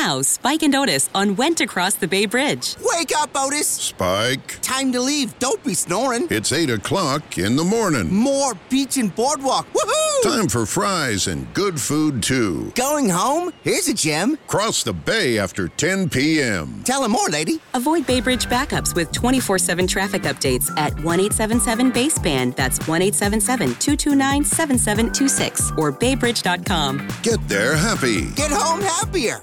Now, Spike and Otis on when to cross the Bay Bridge. Wake up, Otis! Spike. Time to leave. Don't be snoring. It's 8 o'clock in the morning. More beach and boardwalk. Woohoo! Time for fries and good food, too. Going home? Here's a gem. Cross the bay after 10 p.m. Tell him more, lady. Avoid Bay Bridge backups with 24 7 traffic updates at 1 877 BAYSPAN. That's 1 877 229 7726 or baybridge.com. Get there happy. Get home happier.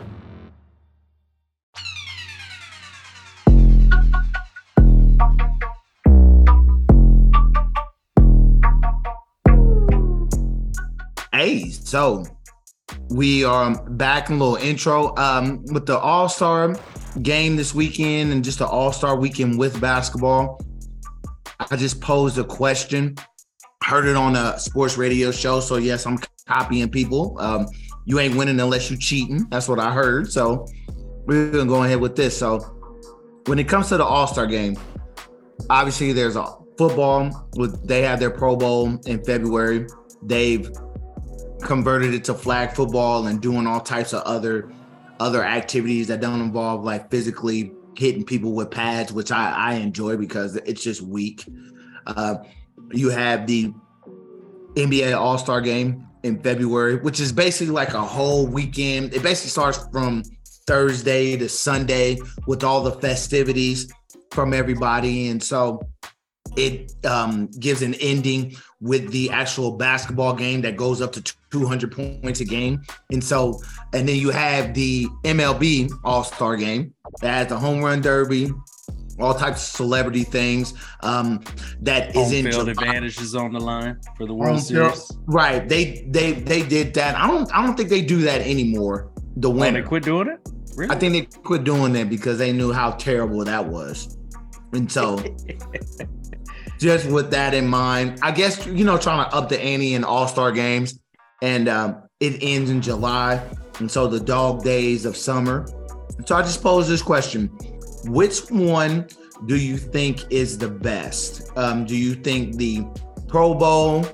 So we are back in a little intro um, with the All Star game this weekend and just the All Star weekend with basketball. I just posed a question, heard it on a sports radio show. So, yes, I'm copying people. Um, you ain't winning unless you cheating. That's what I heard. So, we're going to go ahead with this. So, when it comes to the All Star game, obviously there's a football with they have their Pro Bowl in February. They've converted it to flag football and doing all types of other other activities that don't involve like physically hitting people with pads, which I, I enjoy because it's just weak. Uh, you have the NBA All Star Game in February, which is basically like a whole weekend. It basically starts from Thursday to Sunday with all the festivities from everybody, and so it um, gives an ending with the actual basketball game that goes up to 200 points a game. And so, and then you have the MLB All Star game that has the home run derby, all types of celebrity things. Um, that Home is in field July. advantage is on the line for the Home World field- Series. Right. They they they did that. I don't I don't think they do that anymore. The winner. they quit doing it? Really? I think they quit doing that because they knew how terrible that was. And so just with that in mind, I guess you know, trying to up the ante in all-star games. And um, it ends in July. And so the dog days of summer. So I just pose this question. Which one do you think is the best? Um, do you think the Pro Bowl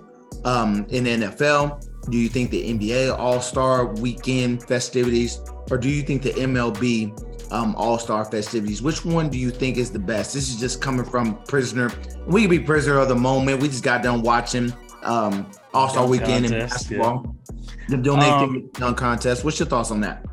um, in the NFL? Do you think the NBA All Star Weekend festivities, or do you think the MLB um, All Star festivities? Which one do you think is the best? This is just coming from prisoner. We could be prisoner of the moment. We just got done watching um, All Star Weekend in contest, yeah. basketball. The donate Um, dunk contest. What's your thoughts on that?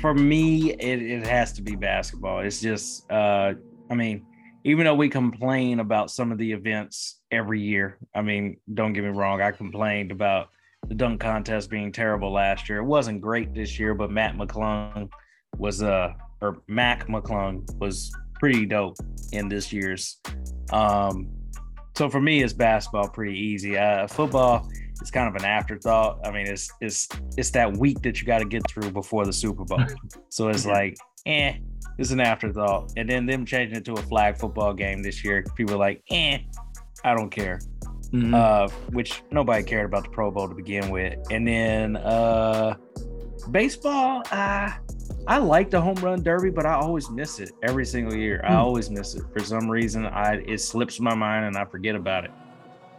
for me, it, it has to be basketball. It's just, uh, I mean, even though we complain about some of the events every year, I mean, don't get me wrong, I complained about the dunk contest being terrible last year. It wasn't great this year, but Matt McClung was, uh, or Mac McClung was pretty dope in this year's. Um, so for me, it's basketball pretty easy. Uh, football, is kind of an afterthought. I mean, it's it's it's that week that you got to get through before the Super Bowl. So it's like, eh, it's an afterthought. And then them changing it to a flag football game this year, people are like, eh, I don't care. Mhm. Uh, which nobody cared about the Pro Bowl to begin with. And then uh, baseball, uh, I like the home run derby, but I always miss it every single year. I Hmm. always miss it for some reason. I it slips my mind and I forget about it.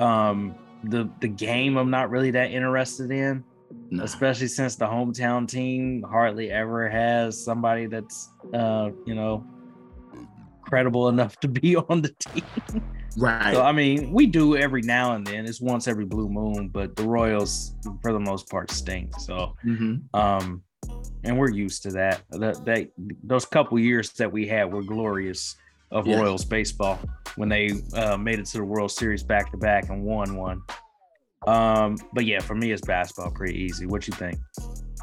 Um, the the game I'm not really that interested in, Nah. especially since the hometown team hardly ever has somebody that's uh, you know credible enough to be on the team. right. So I mean, we do every now and then. It's once every blue moon, but the Royals, for the most part, stink. So, Mhm. um, and we're used to that. That, that those couple years that we had were glorious of Yeah. Royals baseball when they uh, made it to the World Series back to back and won one. Um, but yeah, for me, it's basketball pretty easy. What you think?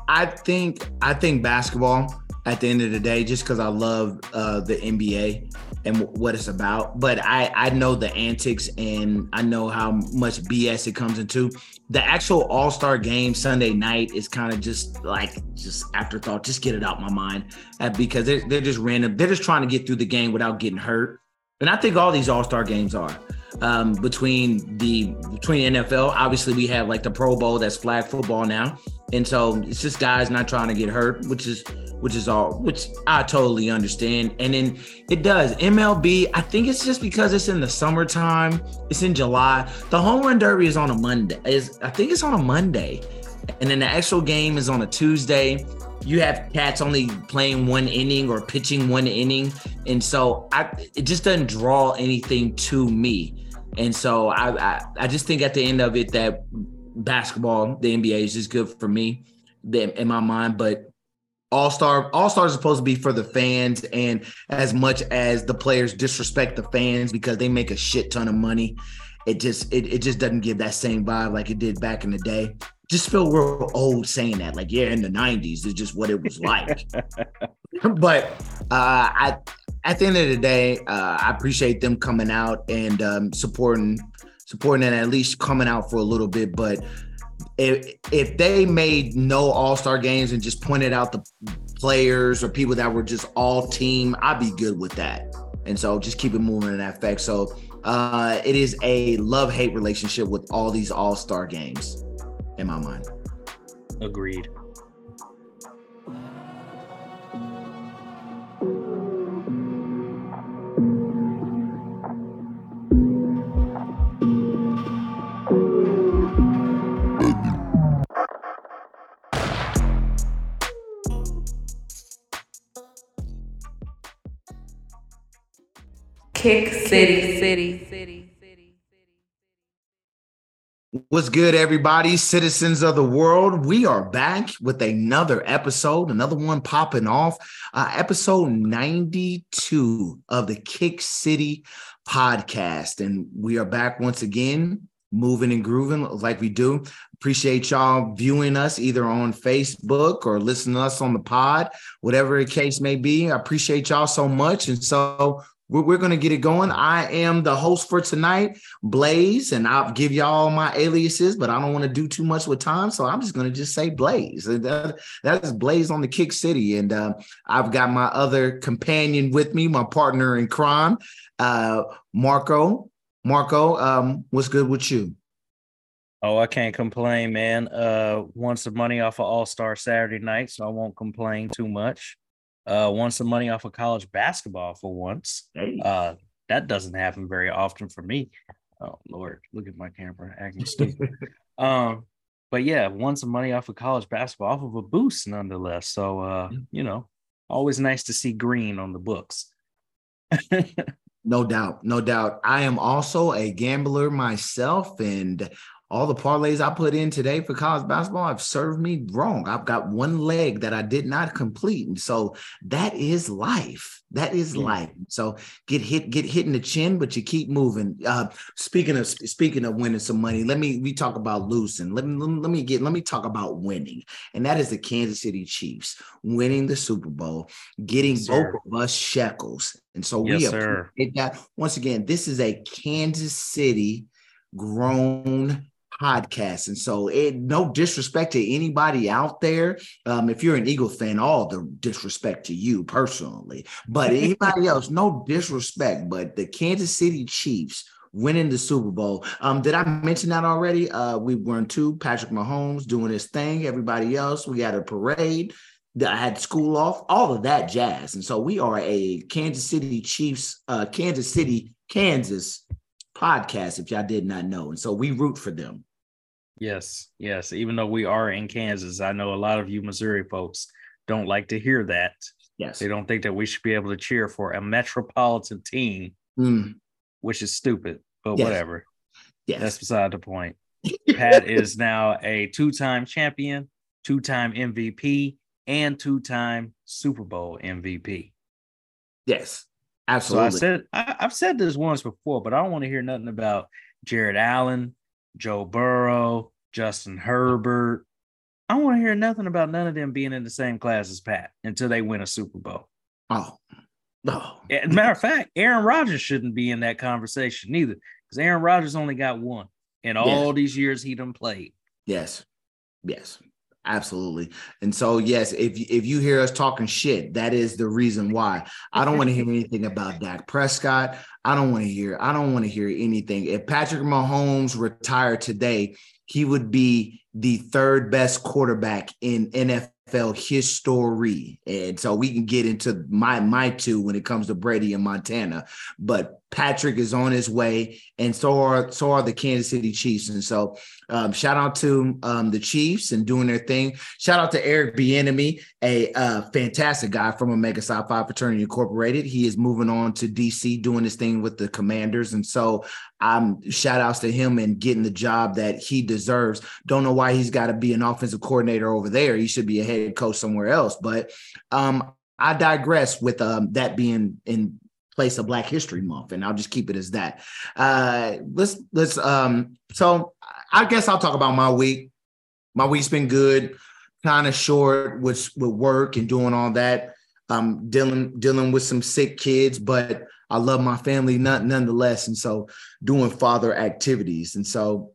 I think I think basketball at the end of the day, just because I love uh, the NBA and what it's about. But I I know the antics and I know how much BS it comes into. The actual All Star game Sunday night is kind of just like just afterthought. Just get it out my mind uh, because they're, they're just random. They're just trying to get through the game without getting hurt. And I think all these All Star games are um, between the between NFL. Obviously, we have like the Pro Bowl that's flag football now, and so it's just guys not trying to get hurt, which is which is all which I totally understand. And then it does MLB. I think it's just because it's in the summertime. It's in July. The home run derby is on a Monday. Is I think it's on a Monday, and then the actual game is on a Tuesday you have cats only playing one inning or pitching one inning and so i it just doesn't draw anything to me and so i i, I just think at the end of it that basketball the nba is just good for me in my mind but all-star all-stars is supposed to be for the fans and as much as the players disrespect the fans because they make a shit ton of money it just it, it just doesn't give that same vibe like it did back in the day just feel real old saying that. Like, yeah, in the 90s, it's just what it was like. but uh, I at the end of the day, uh, I appreciate them coming out and um, supporting supporting and at least coming out for a little bit. But if if they made no All Star games and just pointed out the players or people that were just all team, I'd be good with that. And so just keep it moving in that fact. So uh, it is a love hate relationship with all these All Star games in my mind. Agreed. Kick City. City. City. City. What's good, everybody, citizens of the world? We are back with another episode, another one popping off, uh, episode 92 of the Kick City podcast. And we are back once again, moving and grooving like we do. Appreciate y'all viewing us either on Facebook or listening to us on the pod, whatever the case may be. I appreciate y'all so much. And so we're, we're going to get it going. I am the host for tonight, Blaze, and I'll give y'all my aliases, but I don't want to do too much with time. So I'm just going to just say Blaze. That, that is Blaze on the Kick City. And uh, I've got my other companion with me, my partner in crime, uh, Marco. Marco, um, what's good with you? Oh, I can't complain, man. Uh, won some money off of All Star Saturday night, so I won't complain too much uh, won some money off of college basketball for once. Hey. Uh, that doesn't happen very often for me. Oh Lord, look at my camera acting stupid. um, but yeah, won some money off of college basketball off of a boost nonetheless. So uh, you know, always nice to see green on the books. no doubt, no doubt. I am also a gambler myself, and all the parlays I put in today for college basketball have served me wrong. I've got one leg that I did not complete. And so that is life. That is yeah. life. So get hit, get hit in the chin, but you keep moving. Uh, speaking of speaking of winning some money, let me we talk about losing. Let me let me get let me talk about winning. And that is the Kansas City Chiefs winning the Super Bowl, getting yes, both of us shekels. And so yes, we appreciate that. Once again, this is a Kansas City grown podcast. And so, it, no disrespect to anybody out there. Um, if you're an Eagle fan, all the disrespect to you personally, but anybody else, no disrespect. But the Kansas City Chiefs winning the Super Bowl. Um, did I mention that already? Uh, we in two. Patrick Mahomes doing his thing. Everybody else, we had a parade. I had school off, all of that jazz. And so we are a Kansas City Chiefs, uh, Kansas City, Kansas podcast, if y'all did not know. And so we root for them. Yes, yes. Even though we are in Kansas, I know a lot of you Missouri folks don't like to hear that. Yes. They don't think that we should be able to cheer for a metropolitan team, mm. which is stupid, but yes. whatever. Yes. That's beside the point. Pat is now a two time champion, two time MVP, and two time Super Bowl MVP. Yes, absolutely. So I said, I, I've said this once before, but I don't want to hear nothing about Jared Allen, Joe Burrow, Justin Herbert. I don't want to hear nothing about none of them being in the same class as Pat until they win a Super Bowl. Oh, no. As a matter of fact, Aaron Rodgers shouldn't be in that conversation neither, because Aaron Rodgers only got one in all these years he done played. Yes. Yes. Absolutely. And so yes, if if you hear us talking shit, that is the reason why. I don't want to hear anything about Dak Prescott. I don't want to hear I don't want to hear anything. If Patrick Mahomes retired today, he would be the third best quarterback in NFL history. And so we can get into my my two when it comes to Brady and Montana. But Patrick is on his way, and so are so are the Kansas City Chiefs. And so, um, shout out to um, the Chiefs and doing their thing. Shout out to Eric Bieniemy, a uh, fantastic guy from Omega Psi Phi Fraternity Incorporated. He is moving on to DC, doing his thing with the Commanders, and so I'm shout outs to him and getting the job that he deserves. Don't know why he's got to be an offensive coordinator over there. He should be a head coach somewhere else. But um, I digress with um, that being in place of Black History Month, and I'll just keep it as that. Uh, let's let's um. So I guess I'll talk about my week. My week's been good, kind of short with with work and doing all that. Um, dealing dealing with some sick kids, but I love my family none, nonetheless, and so doing father activities, and so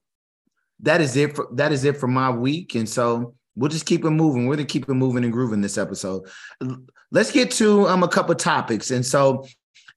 that is it for that is it for my week, and so we'll just keep it moving. We're gonna keep it moving and grooving this episode. Let's get to um a couple topics, and so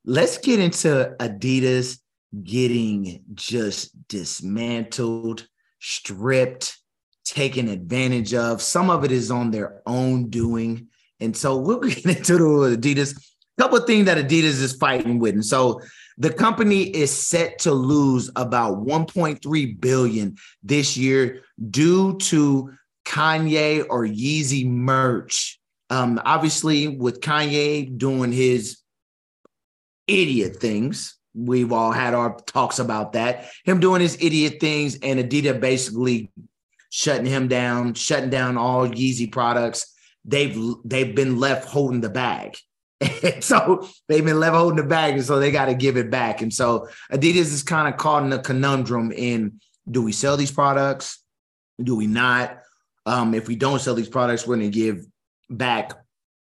let's get into Adidas getting just dismantled, stripped, taken advantage of. Some of it is on their own doing. And so we'll get into the Adidas. A couple of things that Adidas is fighting with. And so the company is set to lose about 1.3 billion this year due to Kanye or Yeezy merch. Um, obviously, with Kanye doing his idiot things. We've all had our talks about that. Him doing his idiot things and Adidas basically shutting him down, shutting down all Yeezy products. They've they've been left holding the bag. so they've been left holding the bag, and so they got to give it back. And so Adidas is kind of caught in a conundrum in do we sell these products? Do we not? Um, if we don't sell these products, we're going to give back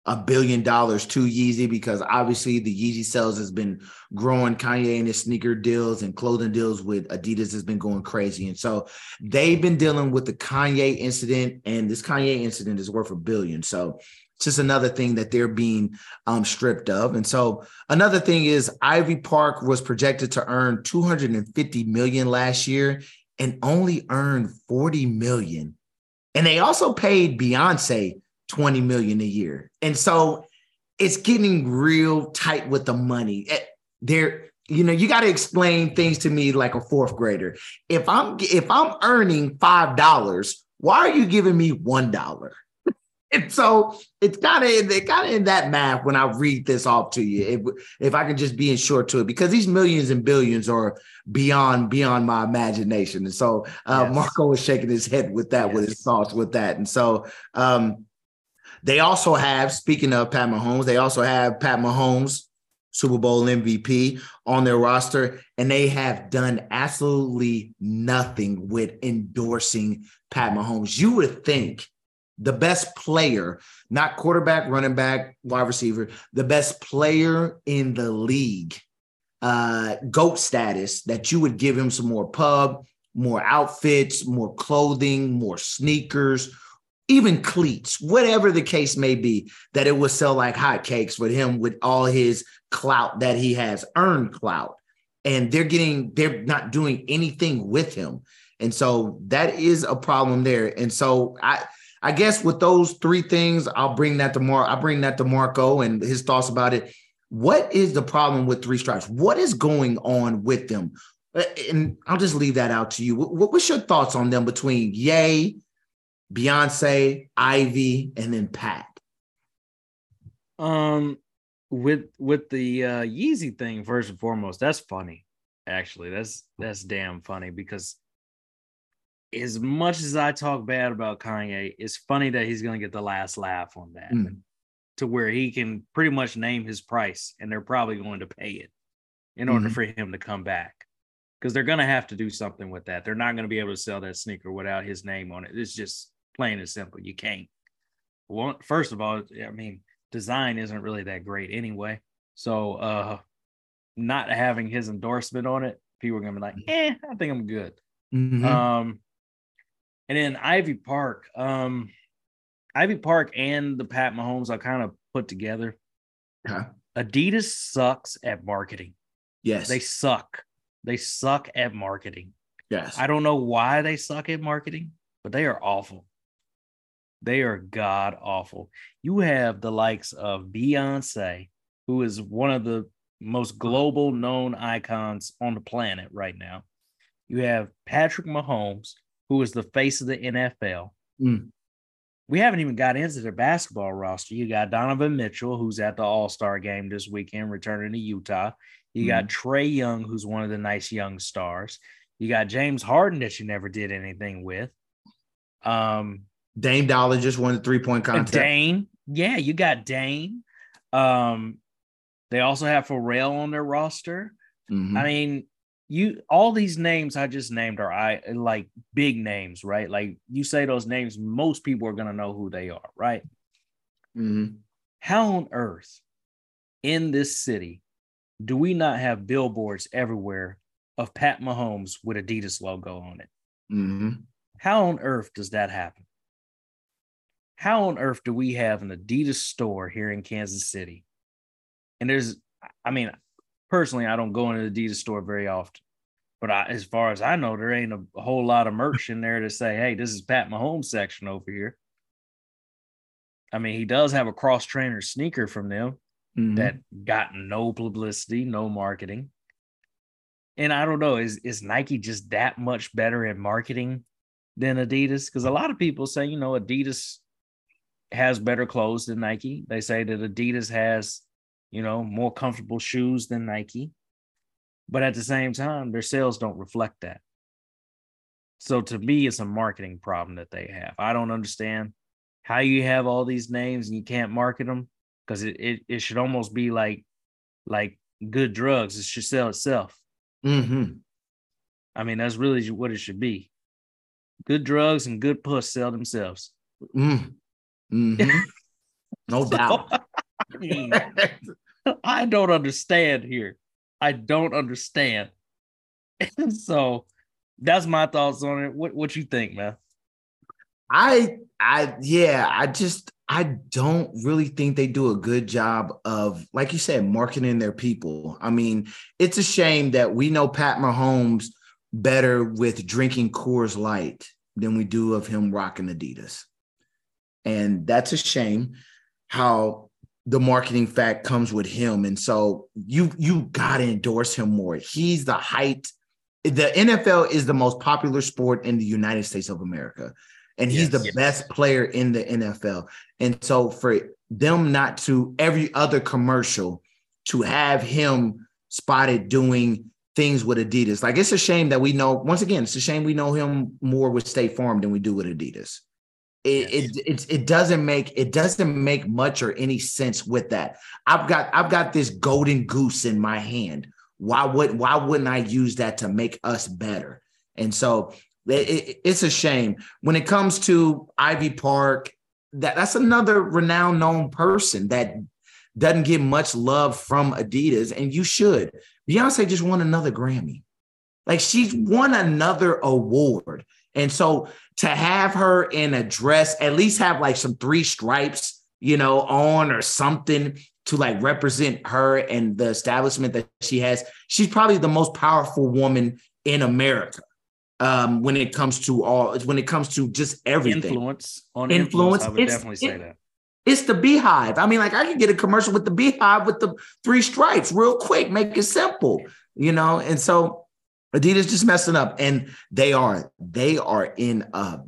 a billion dollars to Yeezy because obviously the Yeezy sales has been growing. Kanye and his sneaker deals and clothing deals with Adidas has been going crazy. And so they've been dealing with the Kanye incident, and this Kanye incident is worth a billion. So it's just another thing that they're being um, stripped of. And so another thing is Ivy Park was projected to earn 250 million last year and only earned 40 million. And they also paid Beyonce 20 million a year. And so it's getting real tight with the money. Eh, there, you know, you got to explain things to me like a fourth grader. If I'm if I'm earning five dollars, why are you giving me one dollar? and so it's kind of it kind of in that math when I read this off to you. If, if I can just be in short to it, because these millions and billions are beyond beyond my imagination. And so uh, yes. Marco was shaking his head with that, yes. with his thoughts with that. And so um, they also have, speaking of Pat Mahomes, they also have Pat Mahomes, Super Bowl MVP, on their roster, and they have done absolutely nothing with endorsing Pat Mahomes. You would think the best player, not quarterback, running back, wide receiver, the best player in the league, uh, GOAT status, that you would give him some more pub, more outfits, more clothing, more sneakers even cleats, whatever the case may be, that it will sell like hotcakes with him with all his clout that he has earned clout. And they're getting, they're not doing anything with him. And so that is a problem there. And so I, I guess with those three things, I'll bring that to Mar. I'll bring that to Marco and his thoughts about it. What is the problem with three stripes? What is going on with them? Uh, and I'll just leave that out to you. What, what's your thoughts on them between Ye Beyonce, Ivy, and then Pat? Um, with with the uh, Yeezy thing first and foremost, that's funny. Actually, that's that's damn funny because as much as I talk bad about Kanye, it's funny that he's gonna get the last laugh on that. Mm. To where he can pretty much name his price and they're probably going to pay it in order mm-hmm. for him to come back because they're going to have to do something with that. They're not going to be able to sell that sneaker without his name on it. It's just Plain and simple. You can't. Well, first of all, I mean, design isn't really that great anyway. So uh not having his endorsement on it, people are gonna be like, eh, I think I'm good. Mhm. Um, and then Ivy Park, um, Ivy Park and the Pat Mahomes are kind of put together. Okay. Adidas sucks at marketing. yes. They suck. They suck at marketing. yes. I don't know why they suck at marketing, but they are awful. They are god awful. You have the likes of Beyonce, who is one of the most global known icons on the planet right now. You have Patrick Mahomes, who is the face of the NFL. Mm. We haven't even got into their basketball roster. You got Donovan Mitchell, who's at the All Star game this weekend, returning to Utah. You got Trae Young, who's one of the nice young stars. You got James Harden that you never did anything with. Um, Dame Dolla just won the three point contest. Dane, yeah, you got Dane. Um, they also have Pharrell on their roster. Mhm. I mean, you all these names I just named are I like big names, right? Like you say those names, most people are gonna know who they are, right? Mm-hmm. How on earth in this city do we not have billboards everywhere of Pat Mahomes with Adidas logo on it? Mm-hmm. How on earth does that happen? How on earth do we have an Adidas store here in Kansas City? And there's, I mean, personally, I don't go into the Adidas store very often, but I, as far as I know, there ain't a, whole lot of merch in there to say, hey, this is Pat Mahomes section over here. I mean, he does have a cross trainer sneaker from them Mhm. that got no publicity, no marketing. And I don't know, is is Nike just that much better at marketing than Adidas? Because a lot of people say, you know, Adidas has better clothes than Nike. They say that Adidas has, you know, more comfortable shoes than Nike. But at the same time, their sales don't reflect that. So to me, it's a marketing problem that they have. I don't understand how you have all these names and you can't market them because it, it it should almost be like like good drugs. It should sell itself. Mhm. I mean, that's really what it should be. Good drugs and good puss sell themselves. Mm. Mhm. No doubt. I mean, I don't understand here. I don't understand. So that's my thoughts on it. What what you think, man? I I yeah, I just I don't really think they do a good job of like you said marketing their people. I mean, it's a shame that we know Pat Mahomes better with drinking Coors Light than we do of him rocking Adidas. And that's a shame how the marketing fact comes with him and so you you got to endorse him more. He's the height the NFL is the most popular sport in the United States of America and he's Yes. the best player in the NFL. And so for them not to every other commercial to have him spotted doing things with Adidas, like it's a shame that we know. Once again, it's a shame we know him more with State Farm than we do with Adidas. It, Yes. it, it, it doesn't make it doesn't make much or any sense with that. I've got I've got this golden goose in my hand. Why would why wouldn't I use that to make us better? And so it- it- it's a shame when it comes to Ivy Park. That that's another renowned known person that doesn't get much love from Adidas, and you should. Beyonce just won another Grammy, like she's won another award, and so to have her in a dress, at least have like some three stripes, you know, on or something to like represent her and the establishment that she has. She's probably the most powerful woman in America um, when it comes to all when it comes to just everything. Influence on Influence, influence. I would it's- definitely say it- that. It's the beehive. I mean, like I could get a commercial with the beehive with the three stripes real quick, make it simple, you know. And so Adidas just messing up, and they are they are in a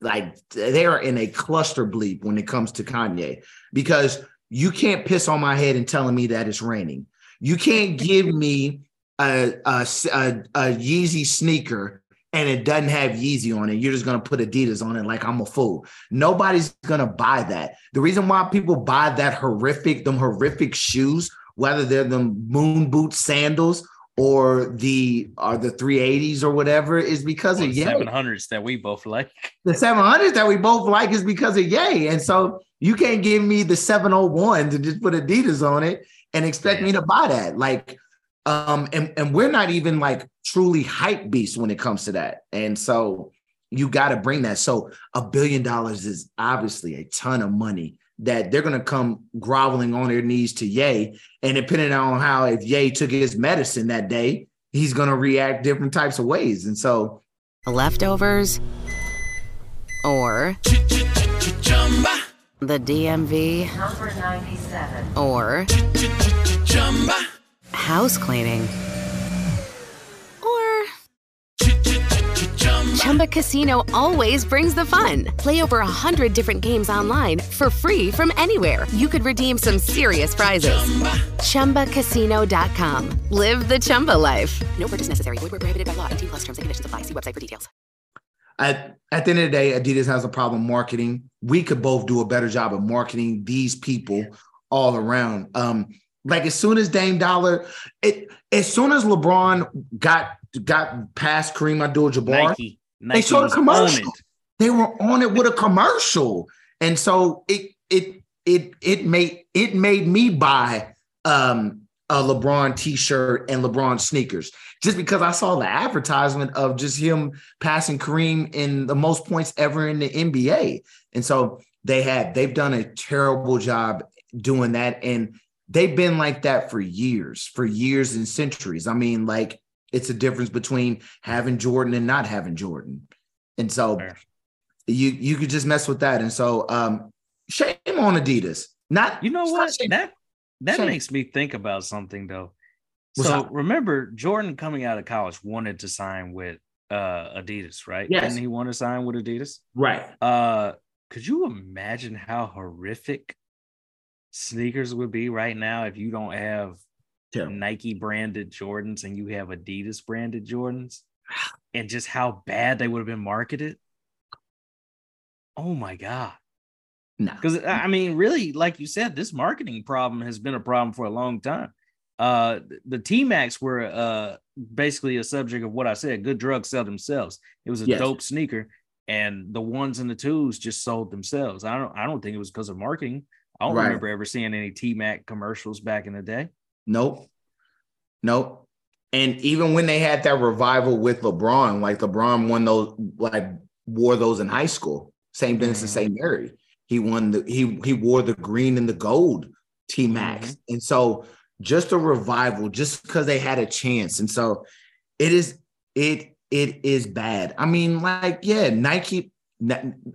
like they are in a cluster bleep when it comes to Kanye because you can't piss on my head and telling me that it's raining. You can't give me a a, a, a Yeezy sneaker and it doesn't have Yeezy on it. You're just gonna put Adidas on it like I'm a fool. Nobody's gonna buy that. The reason why people buy that horrific, them horrific shoes, whether they're them moon boot sandals or the are the 380s or whatever is because Or of Ye. 700s that we both like. The 700s that we both like is because of Ye. And so you can't give me the 701 to just put Adidas on it and expect me to buy that. Like, um, and, and we're not even like truly hype beasts when it comes to that. And so you got to bring that. So a billion dollars is obviously a ton of money that they're going to come groveling on their knees to Ye. And depending on how, if Ye took his medicine that day, he's going to react different types of ways. And so Leftovers or the DMV Number 97. or house cleaning Chumba Casino always brings the fun. Play over a hundred different games online for free from anywhere. You could redeem some serious prizes. Chumba. ChumbaCasino.com. Live the Chumba life. No purchase necessary. Void where prohibited by law. 18 plus terms and conditions apply. See website for details. at, at the end of the day, Adidas has a problem marketing. We could both do a better job of marketing these people all around. Um, like as soon as Dame Dolla, it as soon as LeBron got got past Kareem Abdul-Jabbar, Nike. They Nike showed a was commercial. They were on it with a commercial, and so it it it it made it made me buy um, a LeBron T-shirt and LeBron sneakers just because I saw the advertisement of just him passing Kareem in the most points ever in the NBA, and so they had they've done a terrible job doing that, and they've been like that for years, for years and centuries. I mean, like it's a difference between having Jordan and not having Jordan. And so Fair. you you could just mess with that. And so um shame on Adidas. Not You know what? shame. That that Shame. makes me think about something though. What's so up? remember, Jordan coming out of college wanted to sign with uh Adidas, right? Yes. Didn't he want to sign with Adidas? right. Uh could you imagine how horrific sneakers would be right now if you don't have Terrible. Nike branded Jordans and you have Adidas branded Jordans and just how bad they would have been marketed? Oh my god. No. Because I mean, really, like you said, this marketing problem has been a problem for a long time. Uh, the T Macs were uh basically a subject of what I said. Good drugs sell themselves. It was a Yes. dope sneaker, and the ones and the twos just sold themselves. I don't. I don't think it was because of marketing. I don't Right. remember ever seeing any T Mac commercials back in the day. Nope. Nope. And even when they had that revival with LeBron, like LeBron won those, like wore those in high school. Same thing to Mhm. St. Mary. He won the he he wore the green and the gold T Macs. And so just a revival, just because they had a chance. And so it is it it is bad. I mean, like, yeah, Nike.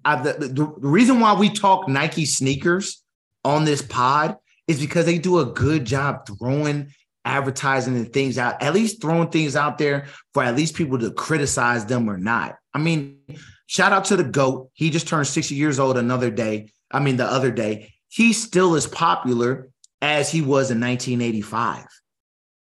I- the, the reason why we talk Nike sneakers on this pod is because they do a good job throwing advertising and things out, at least throwing things out there for at least people to criticize them or not. I mean, shout out to the GOAT. He just turned 60 years old another day. I mean, the other day. He's still as popular as he was in 1985.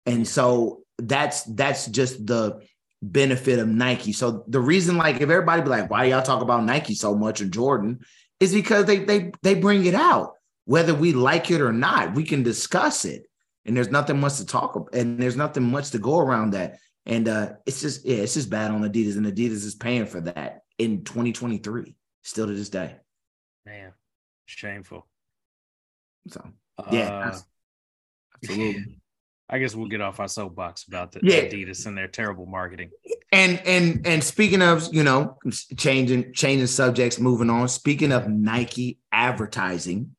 And so that's that's just the benefit of Nike. So the reason, like, if everybody be like, why y'all talk about Nike so much or Jordan, is because they they they bring it out. Whether we like it or not, we can discuss it. And there's nothing much to talk about, and there's nothing much to go around that. And uh it's just yeah, it's just bad on Adidas, and Adidas is paying for that in 2023, still to this day. Man, shameful. So yeah, Uh, absolutely. I guess we'll get off our soapbox about the Yeah. Adidas and their terrible marketing. And and and speaking of, you know, changing changing subjects, moving on. Speaking of Nike advertising,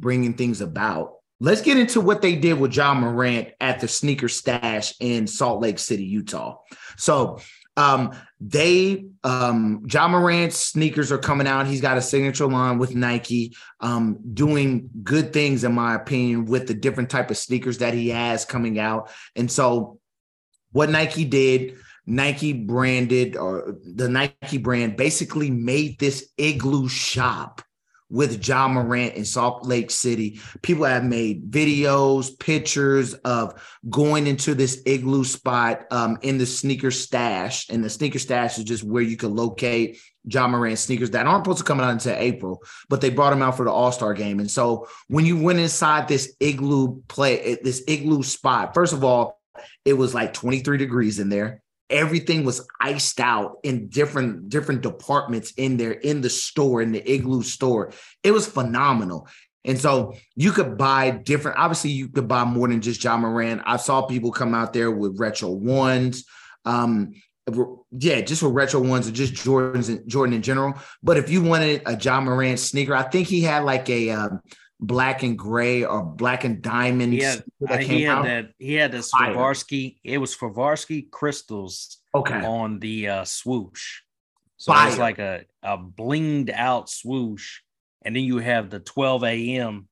bringing things about. Let's get into what they did with Ja Morant at the sneaker stash in Salt Lake City, Utah. So um they um Ja Morant's sneakers are coming out. He's got a signature line with Nike, um, doing good things, in my opinion, with the different type of sneakers that he has coming out. And so what Nike did Nike branded or the Nike brand basically made this igloo shop with Ja Morant in Salt Lake City. People have made videos, pictures of going into this igloo spot um, in the sneaker stash. And the sneaker stash is just where you can locate Ja Morant sneakers that aren't supposed to come out until April, but they brought them out for the All Star game. And so when you went inside this igloo play, this igloo spot, first of all, it was like 23 degrees in there. Everything was iced out in different different departments in there in the store in the igloo store. It was phenomenal. And so you could buy different, obviously, you could buy more than just Ja Morant I saw people come out there with retro ones. Um, yeah, just with retro ones or just Jordans and Jordan in general. But if you wanted a Ja Morant sneaker, I think he had like a um, black and gray or black and diamond. He had, that he had that. He had the Swarovski. It was Swarovski crystals. Okay. On the uh, swoosh, so Fire. it's like a a blinged out swoosh, and then you have the 12 a.m.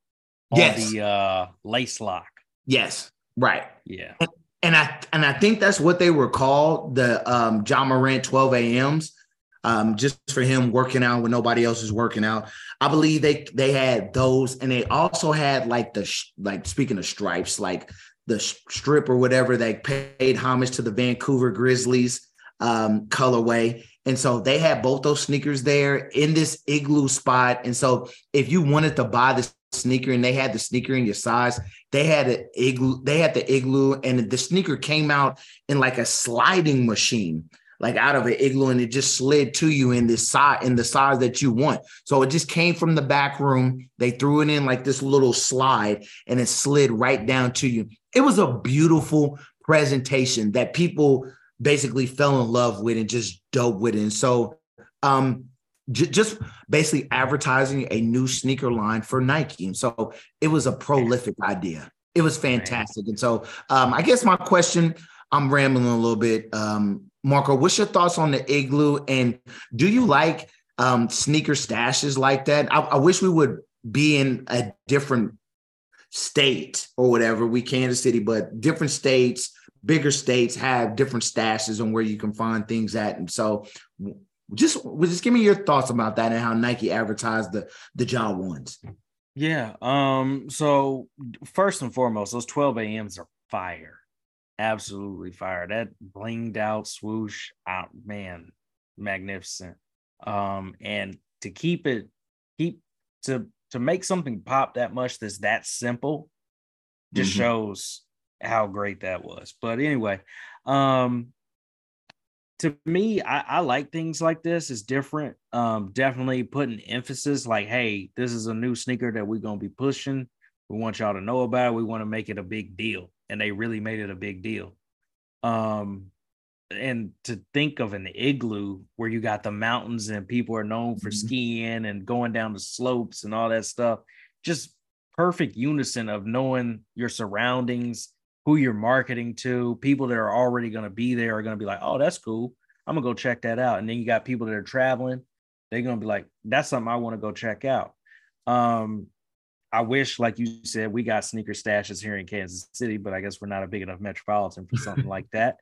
on yes. the uh, lace lock. Yes. Right. Yeah. And, and I and I think that's what they were called the um, Ja Morant 12 a.m.s. Um, just for him working out when nobody else is working out. I believe they they had those, and they also had like the like speaking of stripes, like the strip or whatever. They paid homage to the Vancouver Grizzlies um, colorway, and so they had both those sneakers there in this igloo spot. And so if you wanted to buy the sneaker and they had the sneaker in your size. They had an igloo, they had the igloo, and the sneaker came out in like a sliding machine, like out of an igloo, and it just slid to you in this size in the size that you want. So it just came from the back room. They threw it in like this little slide, and it slid right down to you. It was a beautiful presentation that people basically fell in love with and just dope with it. And so um j- just basically advertising a new sneaker line for Nike. And so it was a prolific idea. It was fantastic. And so um, I guess my question, I'm rambling a little bit. Um, Marco, what's your thoughts on the igloo? And do you like um, sneaker stashes like that? I, I wish we would be in a different state or whatever. We Kansas City, but different states, bigger states have different stashes on where you can find things at. And so just just give me your thoughts about that and how Nike advertised the the Ja ones. Yeah. Um. So first and foremost, those 12 a.m.s are fire. Absolutely fire. That blinged out swoosh out, man, magnificent. Um, and to keep it, keep to to make something pop that much that's that simple, just mm-hmm. shows how great that was. But anyway, um, to me, I, I, like things like this. It's different. Um, definitely putting emphasis like, hey, this is a new sneaker that we're gonna be pushing. We want y'all to know about it. We want to make it a big deal. And they really made it a big deal. Um, and to think of an igloo where you got the mountains and people are known for mm-hmm. skiing and going down the slopes and all that stuff, just perfect unison of knowing your surroundings who you're marketing to. People that are already going to be there are going to be like, oh, that's cool. I'm going to go check that out. And then you got people that are traveling. They're going to be like, that's something I want to go check out. Um, I wish, like you said, we got sneaker stashes here in Kansas City, but I guess we're not a big enough metropolitan for something like that.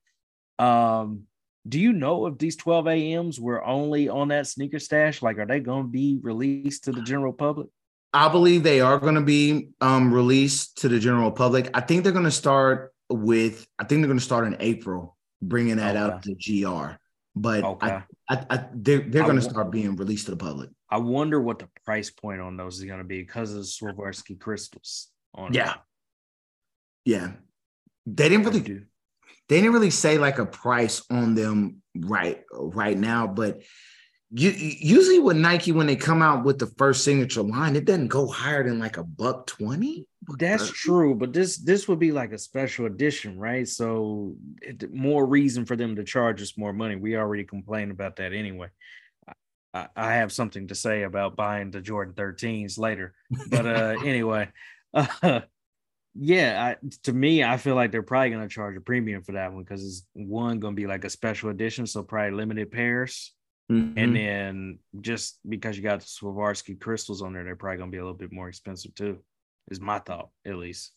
Um, do you know if these 12 a.m.s were only on that sneaker stash? Like, are they going to be released to the general public? I believe they are going to be um, released to the general public. I think they're going to start with. I think they're going to start in April, bringing that okay. out to GR. But okay. I, I, I, they're they're going to start being released to the public. I wonder what the price point on those is going to be because of the Swarovski crystals. On yeah, it. yeah. They didn't really do. They didn't really say like a price on them right right now, but you, usually with Nike when they come out with the first signature line, it doesn't go higher than like a buck twenty. That's true, but this this would be like a special edition, right? So it, more reason for them to charge us more money. We already complained about that anyway. I, I have something to say about buying the Jordan 13s later, but uh, anyway, uh, yeah, I, to me, I feel like they're probably going to charge a premium for that one because it's one going to be like a special edition, so probably limited pairs Mm-hmm. And then just because you got the Swarovski crystals on there, they're probably gonna be a little bit more expensive too. Is my thought, at least.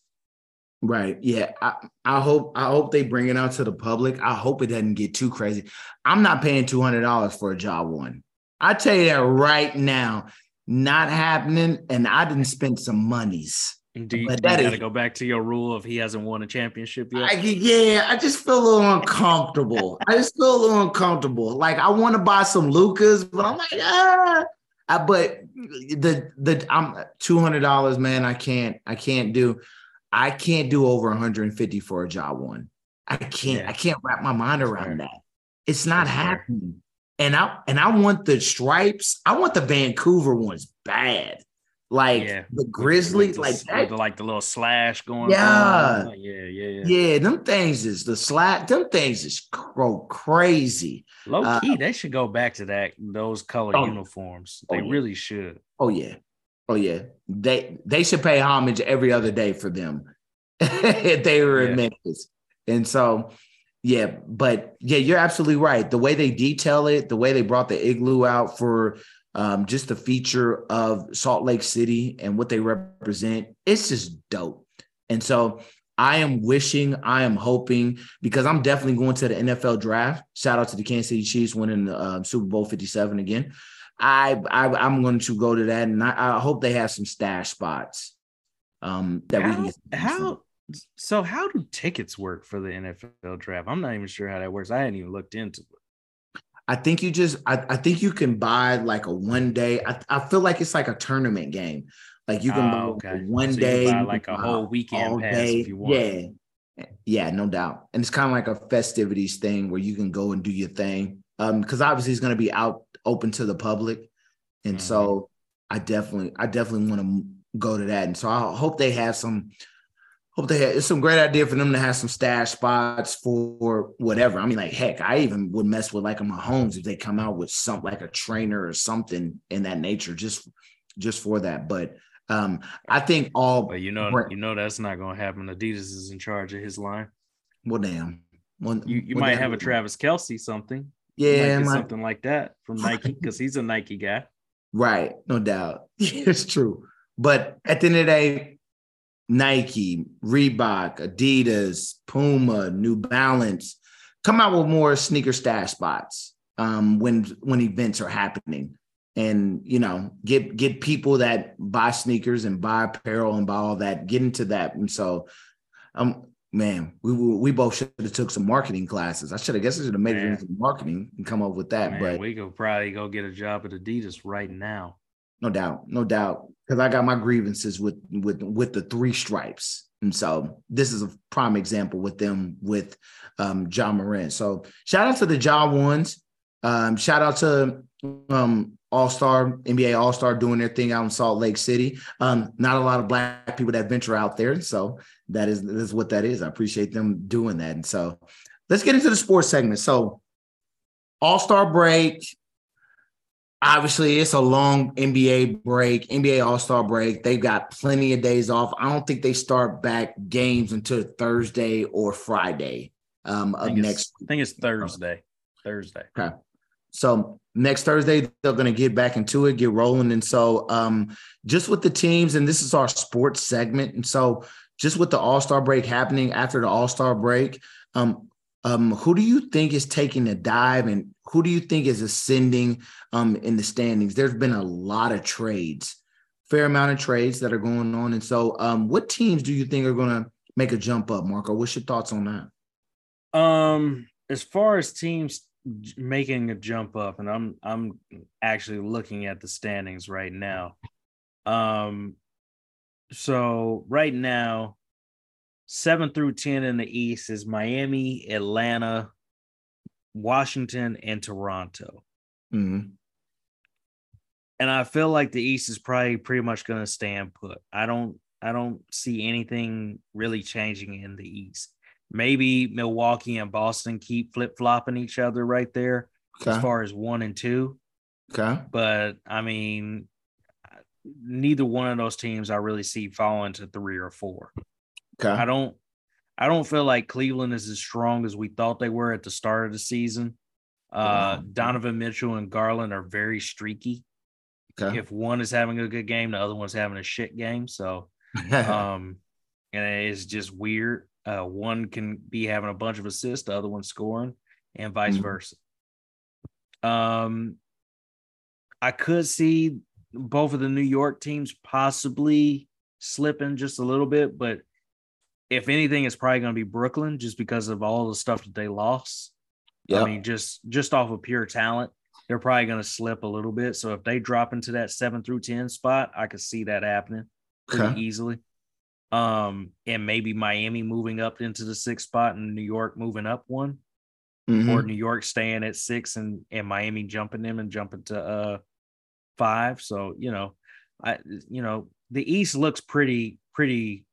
Right. Yeah. I, I hope I hope they bring it out to the public. I hope it doesn't get too crazy. I'm not paying two hundred dollars for a Ja One. I tell you that right now, not happening. And I didn't spend some monies. Do you, you got to go back to your rule of he hasn't won a championship yet? I, yeah, I just feel a little uncomfortable. I just feel a little uncomfortable. Like I want to buy some Lukas, but I'm like, ah. I, but the the I'm two hundred dollars, man. I can't I can't do I can't do over 150 for a Ja One. I can't Yeah. I can't wrap my mind around that. It's not That's fair. happening. And I and I want the stripes. I want the Vancouver ones bad. Like Yeah. the Grizzlies, with the- like that. the, like the little slash going. Yeah. on. yeah, yeah, yeah. Yeah, them things is the slap. Them things is go crazy. Low Uh, key, they should go back to that those color Oh. uniforms. Oh, They yeah. really should. Oh yeah, oh yeah. They they should pay homage every other day for them if they were in Yeah. Memphis. And so, yeah, but yeah, you're absolutely right. The way they detail it, the way they brought the igloo out for um, just the feature of Salt Lake City and what they represent, it's just dope. And so. I am wishing, I am hoping, because I'm definitely going to the NFL draft. Shout out to the Kansas City Chiefs winning the uh, Super Bowl 57 again. I, I I'm going to go to that, and I, I hope they have some stash spots. Um, that we can How, how so how do tickets work for the NFL draft? I'm not even sure how that works. I hadn't even looked into it. I think you just. I, I think you can buy like a one day. I, I feel like it's like a tournament game. Like you can Ah, buy okay. one So day, buy like a whole weekend all pass if you want. Yeah, yeah, no doubt. And it's kind of like a festivities thing where you can go and do your thing. Um, because obviously it's going to be out open to the public, and Mhm. so I definitely, I definitely want to go to that. And so I hope they have some. Hope they have. It's some great idea for them to have some stash spots for whatever. I mean, like heck, I even would mess with like a Mahomes if they come out with some like a trainer or something in that nature, just just for that. But um, I think all But you know, you know that's not going to happen. Adidas is in charge of his line. well, damn. Well, You you well, might damn. have a Travis Kelce something. Yeah, something like that from Nike because he's a Nike guy. right, no doubt. it's true. But at the end of the day, Nike, Reebok, Adidas, Puma, New Balance, come out with more sneaker stash spots um, when when events are happening, and you know, get get people that buy sneakers and buy apparel and buy all that, get into that. And so, um, man, we we both should have took some marketing classes. I should have guess I should have made it into marketing and come up with that. Man, but we could probably go get a job at Adidas right now. No doubt, no doubt, because I got my grievances with with with the three stripes, and so this is a prime example with them with um, Ja Morant. So shout out to the Ja ones. Um, shout out to um, All Star NBA All Star doing their thing out in Salt Lake City. Um, not a lot of black people that venture out there, so that is that is what that is. I appreciate them doing that, and so let's get into the sports segment. So All Star break, obviously it's a long NBA break, NBA All Star break. They've got plenty of days off. I don't think they start back games until Thursday or Friday um, of next. I think it's Thursday. Thursday. Okay. So next Thursday they're going to get back into it, get rolling, and so um, just with the teams, and this is our sports segment, and so just with the All Star break happening after the All Star break, um, um, who do you think is taking a dive, and who do you think is ascending um, in the standings? There's been a lot of trades, fair amount of trades that are going on, and so um, what teams do you think are going to make a jump up, Marco? What's your thoughts on that? Um, as far as teams making a jump up, and I'm I'm actually looking at the standings right now. Um, so right now, seven through ten in the East is Miami, Atlanta, Washington, and Toronto. Mhm. and I feel like the East is probably pretty much going to stand put. I don't I don't see anything really changing in the East. Maybe Milwaukee and Boston keep flip flopping each other right there as far as one and two, Okay. but I mean, neither one of those teams I really see falling to three or four. Okay. I don't I don't feel like Cleveland is as strong as we thought they were at the start of the season. Uh, Wow. Donovan Mitchell and Garland are very streaky Okay. if one is having a good game, the other one's having a shit game. So, um, and it's just weird. Uh, one can be having a bunch of assists, the other one's scoring, and vice Mhm. versa. Um, I could see both of the New York teams possibly slipping just a little bit, but if anything, it's probably going to be Brooklyn just because of all the stuff that they lost. Yeah. I mean, just just off of pure talent, they're probably going to slip a little bit. So if they drop into that seven through ten spot, I could see that happening pretty Okay. easily. Um, and maybe Miami moving up into the sixth spot and New York moving up one, Mhm. or New York staying at six and and Miami jumping them and jumping to uh five. So you know, I you know the East looks pretty pretty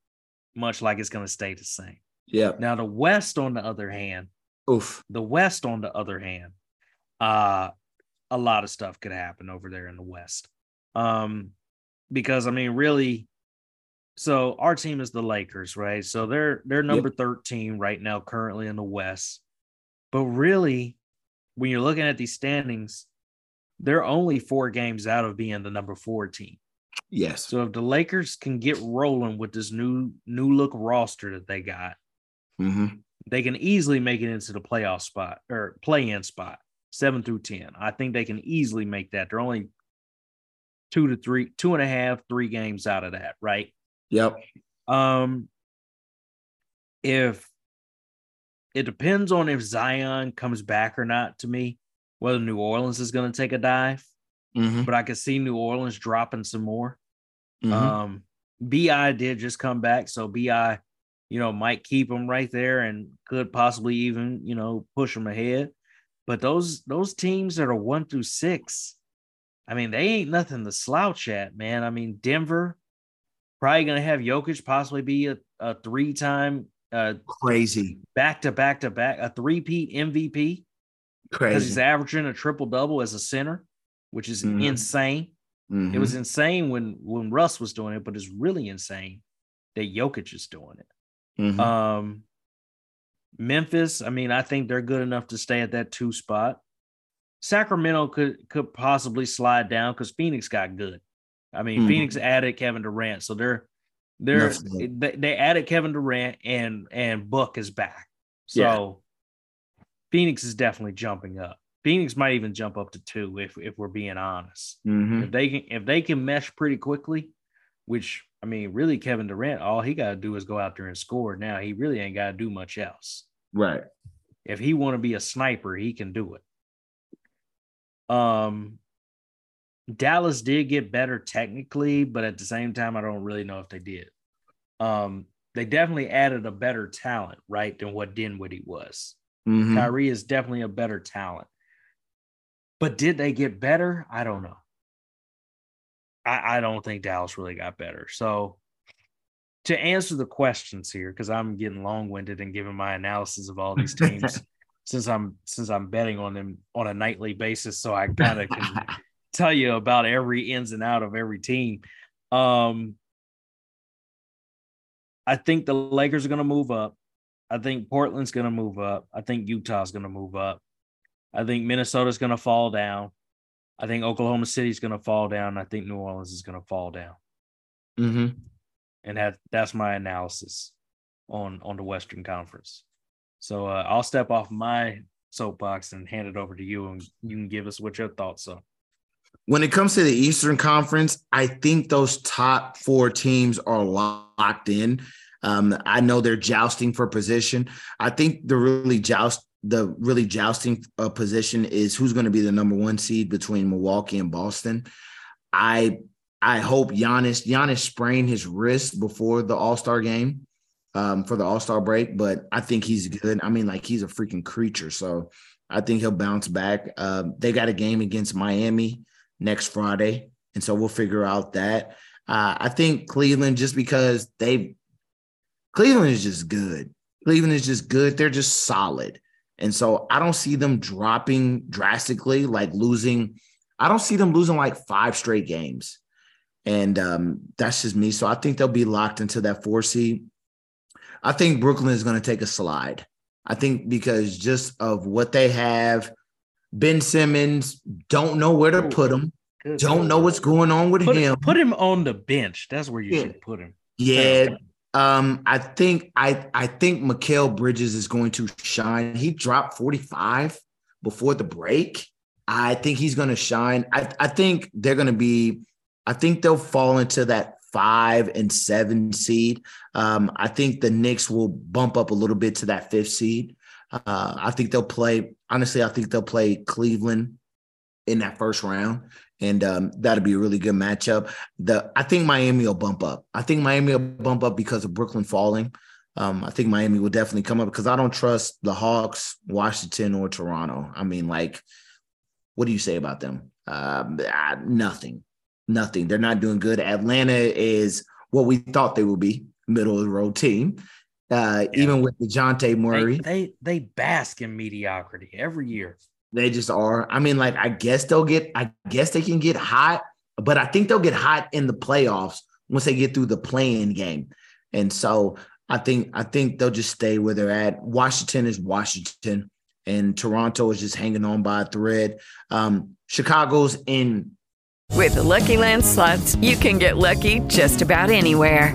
much like it's going to stay the same. yeah. Now the West, on the other hand, Oof. the West, on the other hand, uh, a lot of stuff could happen over there in the West. Um, because I mean, really, so our team is the Lakers, right? So they're they're number 13 right now, currently in the West. But really, when you're looking at these standings, they're only four games out of being the number four team. Yes. So if the Lakers can get rolling with this new new look roster that they got, hmm they can easily make it into the playoff spot or play in spot, seven through 10. I think they can easily make that. They're only two to three, two and a half, three games out of that, right? Yep. Um, if it depends on if Zion comes back or not to me, whether New Orleans is going to take a dive, hmm but I could see New Orleans dropping some more. Hmm Um, Bi did just come back, so Bi, you know, might keep him right there and could possibly even, you know, push him ahead. But those those teams that are one through six, I mean, they ain't nothing to slouch at, man. I mean, Denver probably gonna have Jokic possibly be a, a three time uh Crazy. back to back to back, a three-peat MVP because he's averaging a triple double as a center, which is Mhm. insane. Mhm. It was insane when when Russ was doing it, but it's really insane that Jokic is doing it. Mhm. Um, Memphis, I mean, I think they're good enough to stay at that two spot. Sacramento could could possibly slide down because Phoenix got good. I mean, Mhm. Phoenix added Kevin Durant, so they're they're they, they added Kevin Durant and and Book is back. So Yeah. Phoenix is definitely jumping up. Phoenix might even jump up to two if if we're being honest. Mhm. If they can if they can mesh pretty quickly, which I mean, really Kevin Durant, all he gotta do is go out there and score. Now he really ain't gotta do much else. Right. If he want to be a sniper, he can do it. Um Dallas did get better technically, but at the same time, I don't really know if they did. Um, they definitely added a better talent, right, than what Dinwiddie was. Mhm. Kyrie is definitely a better talent. But did they get better? I don't know. I, I don't think Dallas really got better. So to answer the questions here, because I'm getting long-winded and giving my analysis of all these teams since I'm since I'm betting on them on a nightly basis, so I kind of can tell you about every ins and out of every team. Um I think the Lakers are going to move up. I think Portland's going to move up. I think Utah's going to move up. I think Minnesota's going to fall down. I think Oklahoma City's going to fall down. I think New Orleans is going to fall down. Mhm. And that that's my analysis on on the Western Conference. So uh, I'll step off my soapbox and hand it over to you, and you can give us what your thoughts are. When it comes to the Eastern Conference, I think those top four teams are locked in. Um, I know they're jousting for position. I think the really joust, the really jousting uh, position is who's going to be the number one seed between Milwaukee and Boston. I I hope Giannis Giannis sprained his wrist before the All Star game um, for the All Star break, but I think he's good. I mean, like he's a freaking creature, so I think he'll bounce back. Uh, they got a game against Miami next Friday, and so we'll figure out that. Uh, I think Cleveland, just because they, Cleveland is just good. Cleveland is just good. They're just solid, and so I don't see them dropping drastically, like losing. I don't see them losing like five straight games, and um, that's just me. So I think they'll be locked into that four seed. I think Brooklyn is going to take a slide. I think because just of what they have, Ben Simmons don't know where to put him. Good Don't know what's going on with put, him. put him on the bench. That's where you Yeah. should put him. Yeah. Um, I think I I think Mikal Bridges is going to shine. He dropped 45 before the break. I think he's going to shine. I, I think they're going to be, I think they'll fall into that five and seven seed. Um, I think the Knicks will bump up a little bit to that fifth seed. Uh, I think they'll play, honestly, I think they'll play Cleveland in that first round. And um, that'll be a really good matchup. The I think Miami will bump up. I think Miami will bump up because of Brooklyn falling. Um, I think Miami will definitely come up because I don't trust the Hawks, Washington, or Toronto. I mean, like, what do you say about them? Um, nothing, nothing. They're not doing good. Atlanta is what we thought they would be, middle of the road team. Uh, yeah. Even with Dejounte Murray, they, they they bask in mediocrity every year. They just are. I mean, like, I guess they'll get. I guess they can get hot, but I think they'll get hot in the playoffs once they get through the play-in game. And so I think I think they'll just stay where they're at. Washington is Washington, and Toronto is just hanging on by a thread. Um, Chicago's in. With the Lucky Land slots, you can get lucky just about anywhere.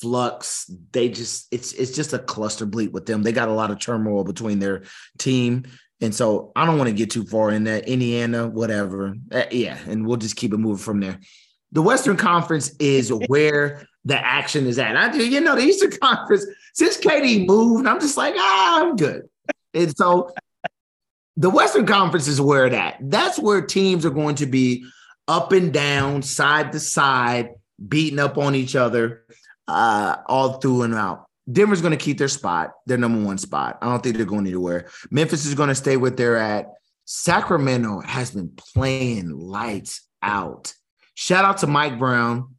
Flux. They just it's it's just a cluster bleep with them. They got a lot of turmoil between their team. And so I don't want to get too far in that. Indiana, whatever. Uh, yeah, and we'll just keep it moving from there. The Western Conference is where the action is at. I do, you know, the Eastern Conference, since KD moved, I'm just like, ah, I'm good. And so the Western Conference is where that. That's where teams are going to be up and down, side to side, beating up on each other, uh, all through and out. Denver's going to keep their spot, their number one spot. I don't think they're going anywhere. Memphis is going to stay where they're at. Sacramento has been playing lights out. Shout out to Mike Brown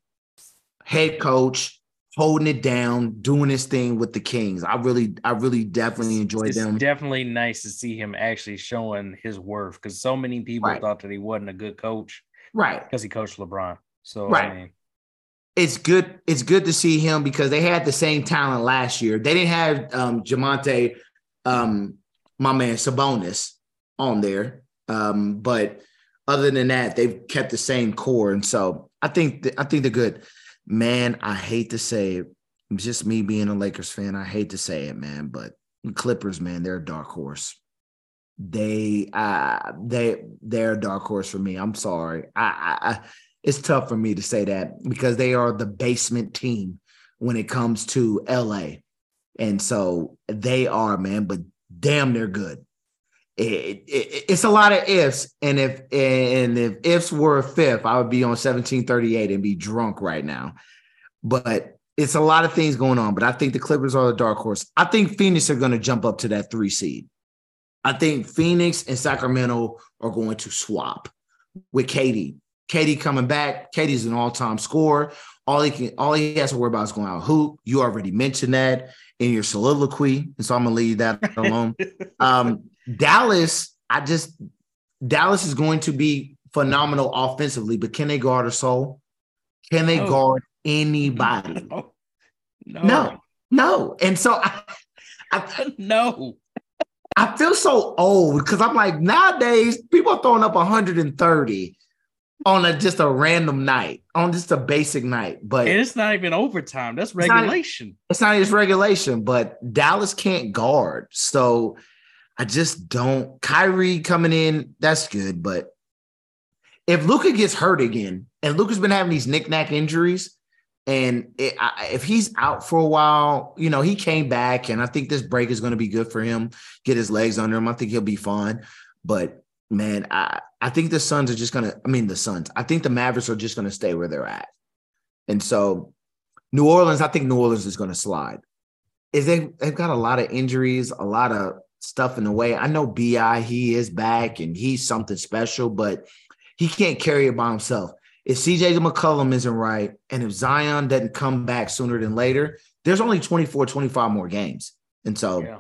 head coach, holding it down, doing his thing with the Kings. I really, I really definitely enjoyed it's them. Definitely nice to see him actually showing his worth because so many people right. thought that he wasn't a good coach, right? Because he coached LeBron. So right. I mean, it's good. It's good to see him because they had the same talent last year. They didn't have um Domantas, um, my man Sabonis on there. Um, but other than that, they've kept the same core. And so I think th- I think they're good man, I hate to say it. Just me being a Lakers fan, I hate to say it, man, but Clippers, man, they're a dark horse. They, uh, they, they're a dark horse for me. I'm sorry. I, I, I, it's tough for me to say that because they are the basement team when it comes to LA, and so they are, man. But damn, they're good. It, it, it's a lot of ifs, and if and if ifs were a fifth, I would be on 1738 and be drunk right now. But it's a lot of things going on. But I think the Clippers are the dark horse. I think Phoenix are going to jump up to that three seed. I think Phoenix and Sacramento are going to swap with KD. KD coming back. KD's an all-time scorer. All he can, all he has to worry about is going out hoop. You already mentioned that in your soliloquy, and so I'm gonna leave that alone. um, Dallas, I just Dallas is going to be phenomenal offensively, but can they guard a soul? Can they no. guard anybody? No. no. no, no. And so I, I no. I feel so old because I'm like nowadays people are throwing up 130 on a just a random night, on just a basic night. But and it's not even overtime. That's regulation. It's not, it's not regulation, but Dallas can't guard. So I just don't. Kyrie coming in, that's good. But if Luka gets hurt again, and Luka's been having these knickknack injuries, and it, I, if he's out for a while, you know, he came back, and I think this break is going to be good for him. Get his legs under him. I think he'll be fine. But man, I, I think the Suns are just to, I mean, the Suns, I think the Mavericks are just to stay where they're at. And so New Orleans, I think New Orleans is to slide. Is they they've got a lot of injuries, a lot of stuff in the way. I know Bi he is back and he's something special, but he can't carry it by himself. if CJ McCollum isn't right, and if Zion doesn't come back sooner than later, there's only 24, 25 more games. And so Yeah.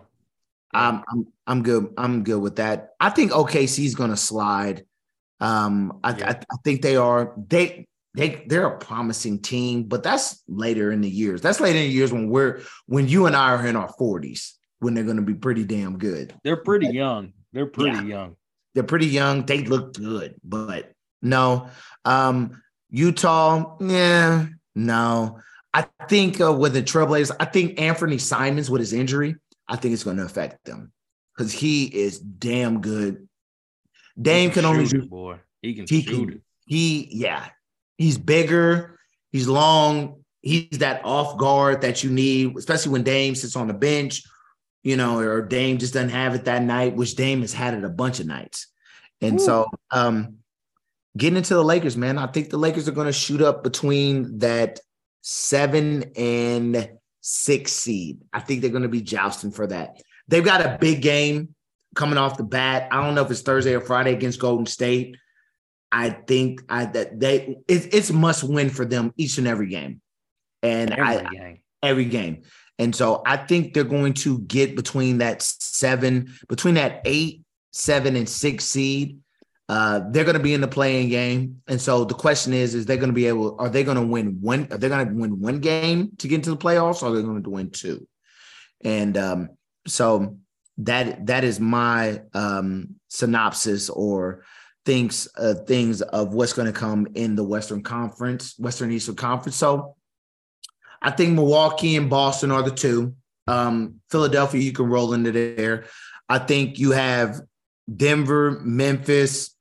I'm I'm I'm good. I'm good with that. I think OKC is gonna slide. Um, I, I, I think they are they they they're a promising team, but that's later in the years. That's later in the years when we're when you and I are in our 40s, when they're gonna be pretty damn good. They're pretty young. They're pretty Yeah. young. They're pretty young. They look good, but no. Um, Utah, yeah, no. I think uh, with the Trailblazers, I think Anfernee Simons with his injury, I think it's going to affect them because he is damn good. Dame can only shoot boy. He can he shoot can, it. he yeah, he's bigger, he's long, he's that off guard that you need, especially when Dame sits on the bench, you know, or Dame just doesn't have it that night, which Dame has had it a bunch of nights. And so um getting into the Lakers, man, I think the Lakers are going to shoot up between that seven and six seed. I think they're going to be jousting for that. They've got a big game coming off the bat. I don't know if it's Thursday or Friday against Golden State. I think I that they it, it's must win for them each and every game, and I Every game. every game. And so I think they're going to get between that seven, between that eight, seven, and six seed. Uh, they're going to be in the play-in game. And so the question is, is they're going to be able, are they going to win one? Are they going to win one game to get into the playoffs or are they going to win two? And um, so that that is my um, synopsis or things uh, things of what's going to come in the Western Conference, Western Eastern Conference. So I think Milwaukee and Boston are the two. Um, Philadelphia, you can roll into there. I think you have Denver, Memphis.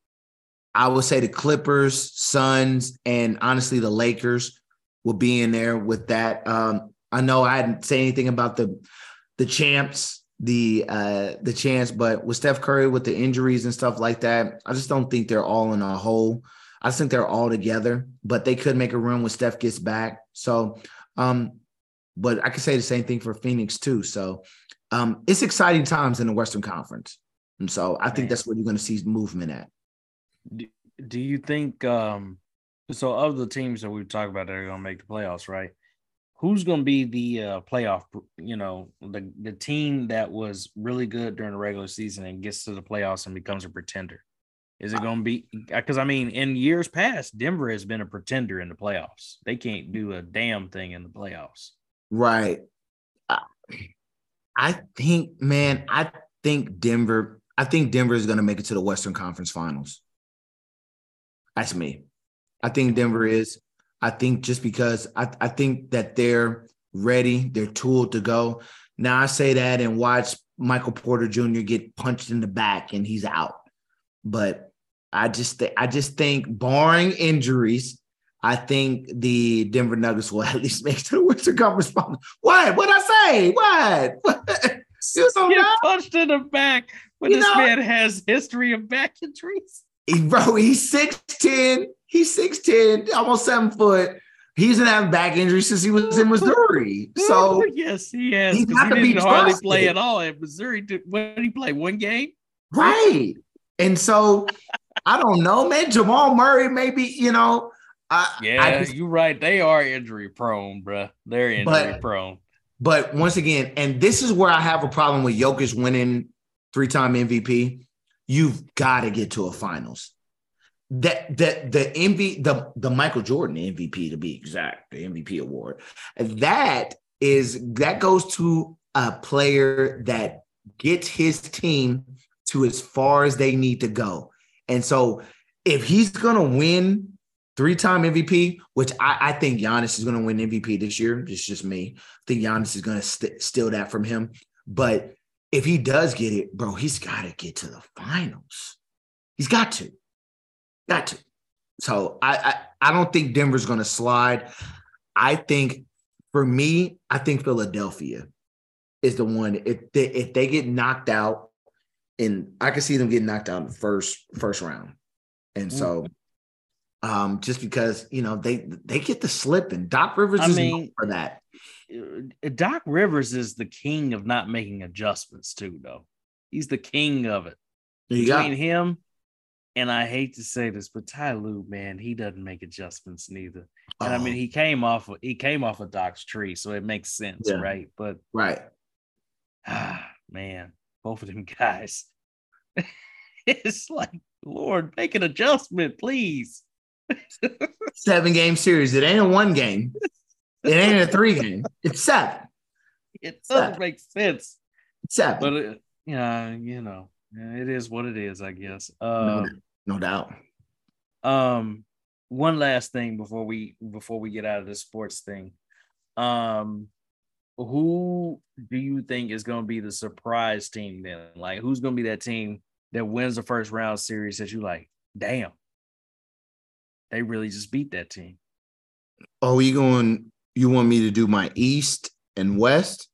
I would say the Clippers, Suns, and honestly the Lakers will be in there with that. Um, I know I didn't say anything about the the champs, the uh the chance, but with Steph Curry with the injuries and stuff like that, I just don't think they're all in a hole. I just think they're all together, but they could make a run when Steph gets back. So um, but I could say the same thing for Phoenix too. So um, it's exciting times in the Western Conference. And so I think that's where you're going to see movement at. Do, do you think um so of the teams that we've talked about that are going to make the playoffs, right? Who's going to be the uh, playoff, you know, the the team that was really good during the regular season and gets to the playoffs and becomes a pretender? Is it going to be because I mean, in years past, Denver has been a pretender in the playoffs. They can't do a damn thing in the playoffs. Right. I, I think, man, I think Denver, I think Denver is going to make it to the Western Conference Finals. That's me. I think Denver mm-hmm. is. I think just because I, I think that they're ready, they're tooled to go. Now I say that and watch Michael Porter Jr. get punched in the back and he's out. But I just th- I just think barring injuries, I think the Denver Nuggets will at least make it to the Western Conference Finals. What? What I say? What? what? You know, Get punched in the back when You this know- man has history of back injuries. He- bro, he's 6'10. He's 6'10, almost seven foot. He's been having back injuries since he was in Missouri. So yes, he has. he's got he to be didn't hardly trusted. play at all at Missouri. Did, when did he play? One game? Right. And so I don't know, man. Jamal Murray, maybe, you know. I, Yeah, you're right. They are injury prone, bruh. They're injury But- prone. but once again, and this is where I have a problem with Jokic winning three-time MVP. You've got to get to a finals. That that the MV the the Michael Jordan MVP to be exact, the MVP award. That is that goes to a player that gets his team to as far as they need to go. And so if he's gonna win three-time MVP, which I, I think Giannis is gonna win MVP this year, it's just me. I think Giannis is gonna st- steal that from him. But if he does get it, bro, he's gotta get to the finals. He's got to. Got to. So I I, I don't think Denver's gonna slide. I think for me, I think Philadelphia is the one. If they if they get knocked out, and I can see them getting knocked out in the first first round. And so um just because you know they they get the slip and Doc Rivers I is mean- for that. Uh, Doc Rivers is the king of not making adjustments, too, though. He's the king of it. There you go. Between him and I hate to say this, but Ty Lue, man, he doesn't make adjustments neither. And I mean, Oh. he came off of, he came off a Doc's tree, so it makes sense, Yeah. right? But Right. ah, man, both of them guys. it's like, Lord, make an adjustment, please. Seven game series. It ain't a one game. It ain't a three game. It's seven. It doesn't Seven. make sense. Seven. But it, yeah, you know, it is what it is, I guess. no, Um, no doubt. Um, one last thing before we before we get out of the sports thing. Um, who do you think is going to be the surprise team then? Like, who's going to be that team that wins the first round series that you like? Damn, they really just beat that team. Oh, you going? You want me to do my East and West?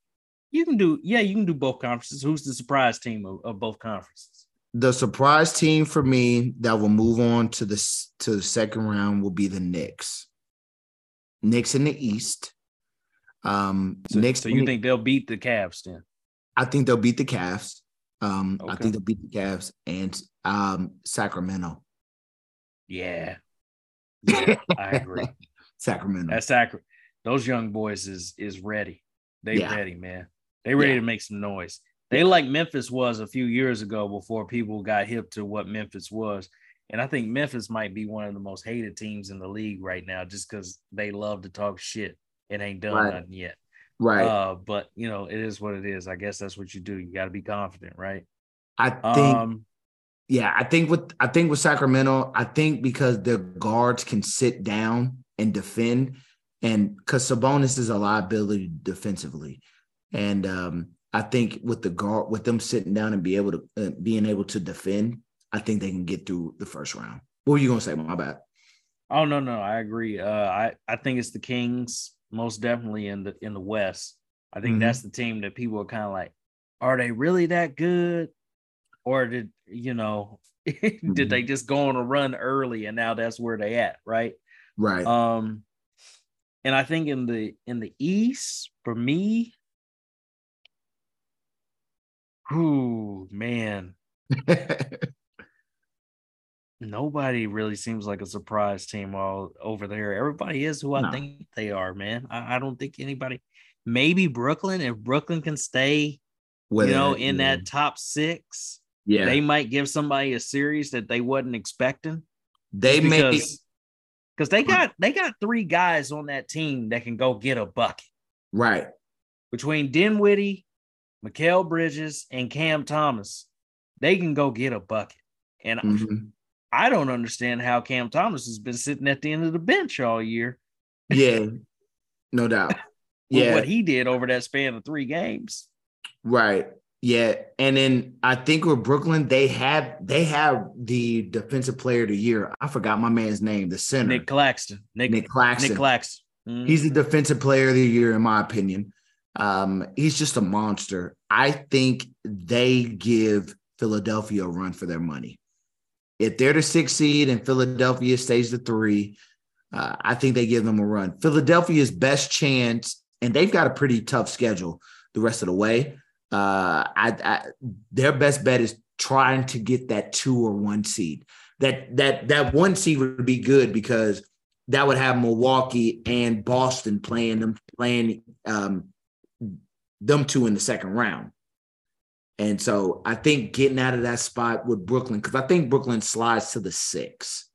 You can do, yeah, you can do both conferences. Who's the surprise team of, of both conferences? The surprise team for me that will move on to the to the second round will be the Knicks. Knicks in the East. Um, So, Knicks. so you think they'll beat the Cavs then? I think they'll beat the Cavs. Um, I think they'll beat the Cavs and um Sacramento. Yeah, yeah, I agree. Sacramento. That's accurate. Those young boys is is ready. They Yeah. ready, man. They ready Yeah. to make some noise. They like Memphis was a few years ago before people got hip to what Memphis was. And I think Memphis might be one of the most hated teams in the league right now just because they love to talk shit. It ain't done Right. nothing yet. right. Uh, but you know, it is what it is. I guess that's what you do. You got to be confident, right? I think Um, Yeah, I think with I think with Sacramento, I think because their guards can sit down and defend, and because Sabonis is a liability defensively, and um, I think with the guard with them sitting down and be able to uh, being able to defend, I think they can get through the first round. What were you gonna say? My bad. Oh no, no, I agree. Uh, I I think it's the Kings most definitely in the in the West. I think Mhm. that's the team that people are kind of like, are they really that good, or did you know, did they just go on a run early and now that's where they at, right? Right. Um, and I think in the in the East for me, whoo man, nobody really seems like a surprise team all over there. Everybody is who I No. think they are, man. I, I don't think anybody. Maybe Brooklyn, if Brooklyn can stay, you know, in yeah. that top six, yeah, they they, might give somebody a series that they wasn't expecting. They may because they got they got three guys on that team that can go get a bucket right. between Dinwiddie, Mikal Bridges, and Cam Thomas. They can go get a bucket, and Mhm. I don't understand how Cam Thomas has been sitting at the end of the bench all year. Yeah, no doubt. Yeah, what he did over that span of three games. Right. Yeah. And then I think with Brooklyn, they have they have the defensive player of the year. I forgot my man's name, the center. Nick Claxton. Nick, Nick Claxton. Nick Claxton. Mhm. He's the defensive player of the year, in my opinion. Um, he's just a monster. I think they give Philadelphia a run for their money. If they're the sixth seed and Philadelphia stays the three, uh, I think they give them a run. Philadelphia's best chance, and they've got a pretty tough schedule the rest of the way. Uh, I, I their best bet is trying to get that two or one seed. That that that one seed would be good because that would have Milwaukee and Boston playing them playing um, them two in the second round. And so I think getting out of that spot with Brooklyn, because I think Brooklyn slides to the six.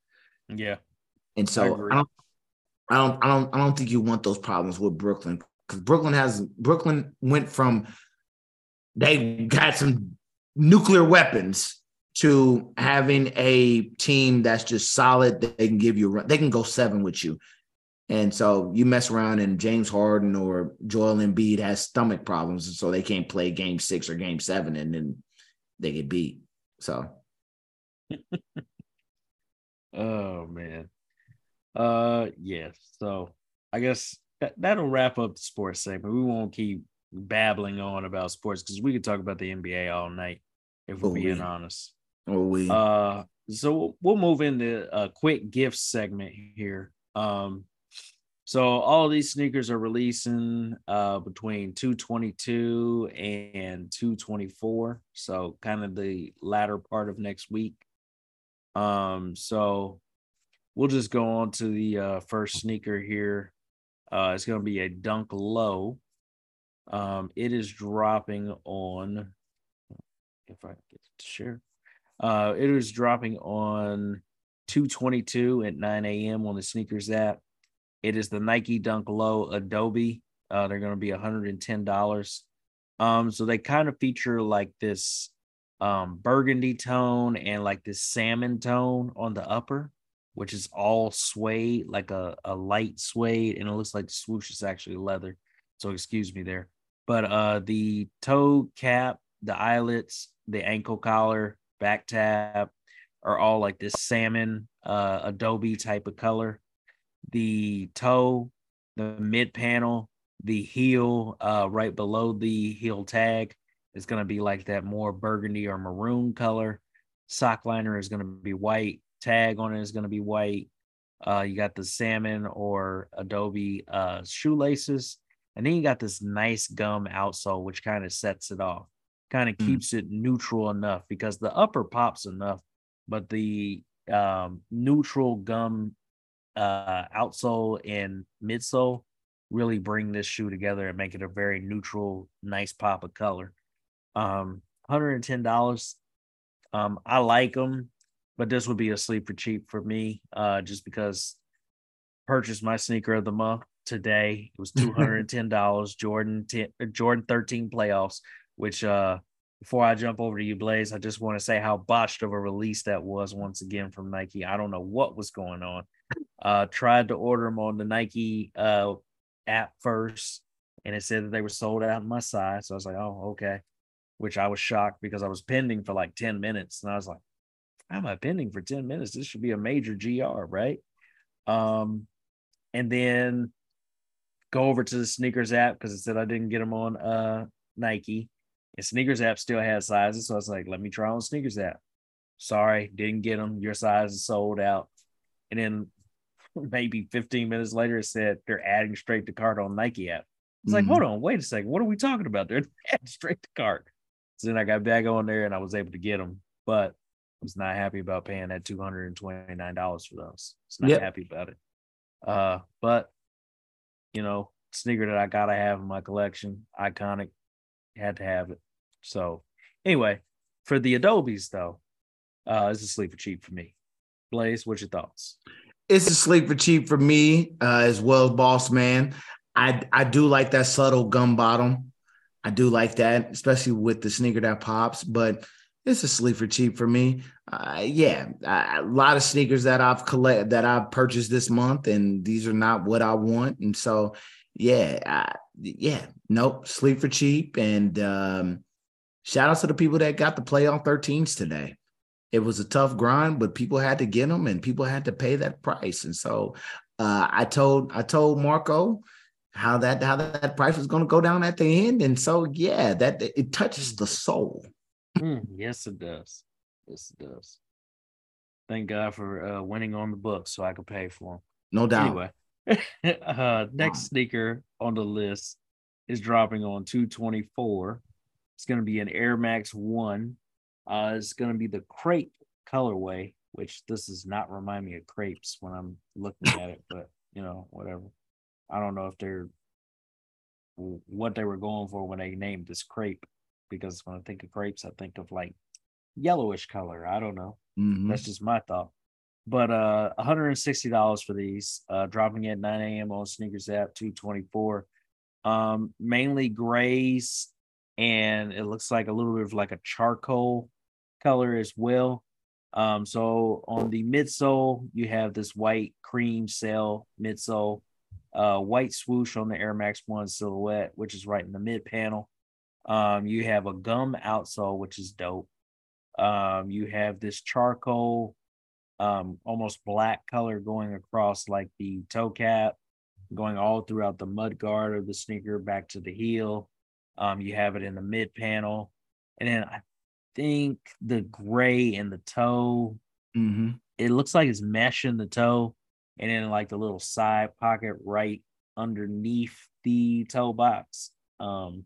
Yeah. And so agree. I, don't I don't I don't I don't think you want those problems with Brooklyn. Because Brooklyn has Brooklyn went from they got some nuclear weapons to having a team that's just solid they can give you a run. They can go seven with you. And so you mess around and James Harden or Joel Embiid has stomach problems, and so they can't play game six or game seven, and then they get beat. So Oh man. Uh yeah. So I guess that, that'll wrap up the sports segment. We won't keep babbling on about sports because we could talk about the NBA all night if we're Oh, being we- honest. oh we Uh so we'll move into a quick gift segment here. Um so all these sneakers are releasing uh between 222 and 224. So kind of the latter part of next week. Um, so we'll just go on to the uh, first sneaker here. Uh, it's going to be a Dunk Low. Um, it is dropping on, if I get to share, uh, it is dropping on 222 at 9 a.m. on the SNKRS app. It is the Nike Dunk Low Adobe. Uh, they're going to be $110. Um, so they kind of feature like this um burgundy tone and like this salmon tone on the upper, which is all suede, like a, a light suede, and it looks like swoosh is actually leather. So excuse me there. But uh the toe cap, the eyelets, the ankle collar, back tab are all like this salmon uh adobe type of color. The toe, the mid panel, the heel uh right below the heel tag is going to be like that more burgundy or maroon color. Sock liner is going to be white. Tag on it is going to be white. Uh, you got the salmon or adobe uh, shoelaces. And then you got this nice gum outsole, which kind of sets it off, kind of mm. keeps it neutral enough because the upper pops enough, but the um, neutral gum uh, outsole and midsole really bring this shoe together and make it a very neutral, nice pop of color. Um, $110. Um, I like them, but this would be a sleeper cheap for me, uh, just because purchased my sneaker of the month today. It was $210. Jordan 10, uh, Jordan 13 playoffs, which uh before I jump over to you, Blaze, I just want to say how botched of a release that was once again from Nike. I don't know what was going on. Uh, tried to order them on the Nike uh, app first, and it said that they were sold out in my size. So I was like, oh, okay which I was shocked because I was pending for like 10 minutes. And I was like, how am I pending for 10 minutes? This should be a major GR, right? Um, and then go over to the SNKRS app because it said I didn't get them on uh Nike. And SNKRS app still has sizes. So I was like, let me try on SNKRS app. Sorry, didn't get them. Your size is sold out. And then maybe 15 minutes later, it said they're adding straight to cart on Nike app. It's mm-hmm. like, hold on, wait a second. What are we talking about? They're adding straight to cart. So then I got back on there and I was able to get them, but I was not happy about paying that two hundred and twenty nine dollars for those. It's not yep. happy about it. Uh, but you know, sneaker that I gotta have in my collection, iconic, had to have it. So anyway, for the Adobes though, uh, it's a sleeper cheap for me. Blaze, what's your thoughts? It's a sleeper cheap for me uh, as well Boss Man. I I do like that subtle gum bottom. I do like that, especially with the sneaker that pops, but it's a sleeper cheap for me. Uh, yeah, a lot of sneakers that I've collect that I've purchased this month, and these are not what I want. And so, yeah, yeah, nope, sleep for cheap. And um, shout out to the people that got the playoff 13s today. It was a tough grind, but people had to get them, and people had to pay that price. And so, uh, I told I told Marco how that how that price was going to go down at the end and so yeah that it touches the soul mm, yes it does. Yes it does. Thank god for uh, winning on the books so i could pay for them no doubt. Anyway uh, next sneaker on the list is dropping on 224 it's going to be an air max 1 uh, it's going to be the crepe colorway which this does not remind me of crepes when i'm looking at it but you know whatever. I don't know if they're what they were going for when they named this crepe, because when I think of grapes, I think of like yellowish color. I don't know. Mm-hmm. That's just my thought. But uh, $160 for these, uh, dropping at 9 a.m. on SNKRS app, 224. Um, mainly grays, and it looks like a little bit of like a charcoal color as well. Um, so on the midsole, you have this white cream cell midsole uh, white swoosh on the Air Max 1 silhouette, which is right in the mid panel. Um, you have a gum outsole, which is dope. Um, you have this charcoal, um, almost black color going across like the toe cap, going all throughout the mud guard of the sneaker back to the heel. Um, you have it in the mid panel. And then I think the gray in the toe, mm-hmm. it looks like it's mesh in the toe and then like the little side pocket right underneath the toe box. Um,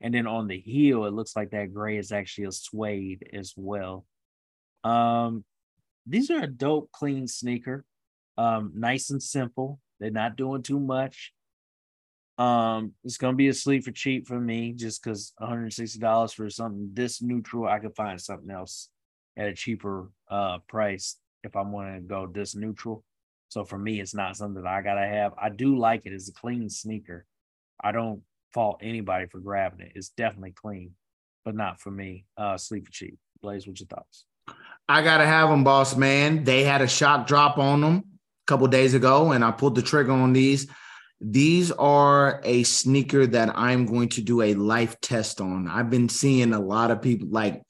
and then on the heel, it looks like that gray is actually a suede as well. Um, these are a dope, clean sneaker. Um, nice and simple. They're not doing too much. Um, it's gonna be a sleep for cheap for me just because $160 for something this neutral, I could find something else at a cheaper uh price if I'm gonna go this neutral. So for me, it's not something that I gotta have. I do like it. It's a clean sneaker. I don't fault anybody for grabbing it. It's definitely clean, but not for me. Uh sleep for cheap. Blaze, what's your thoughts? I gotta have them, boss man. They had a shock drop on them a couple days ago, and I pulled the trigger on these. These are a sneaker that I'm going to do a life test on. I've been seeing a lot of people like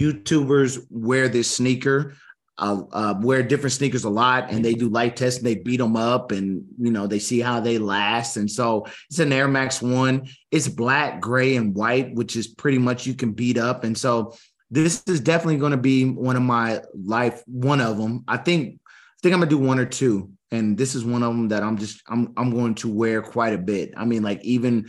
YouTubers wear this sneaker, uh, uh, wear different sneakers a lot, and they do life tests. And they beat them up, and you know they see how they last. And so it's an Air Max One. It's black, gray, and white, which is pretty much you can beat up. And so this is definitely going to be one of my life. One of them. I think. I think I'm gonna do one or two and this is one of them that I'm just I'm I'm going to wear quite a bit. I mean, like even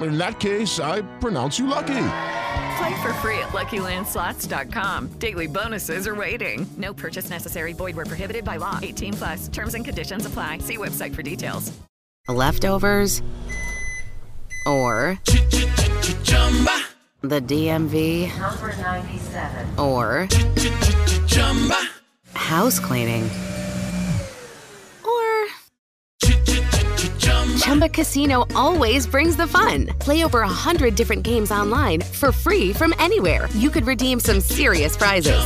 In that case, I pronounce you lucky. Play for free at LuckyLandSlots.com. Daily bonuses are waiting. No purchase necessary. Void were prohibited by law. 18 plus. Terms and conditions apply. See website for details. Leftovers or the DMV Number 97. or house cleaning Chumba Casino always brings the fun. Play over a hundred different games online for free from anywhere. You could redeem some serious prizes.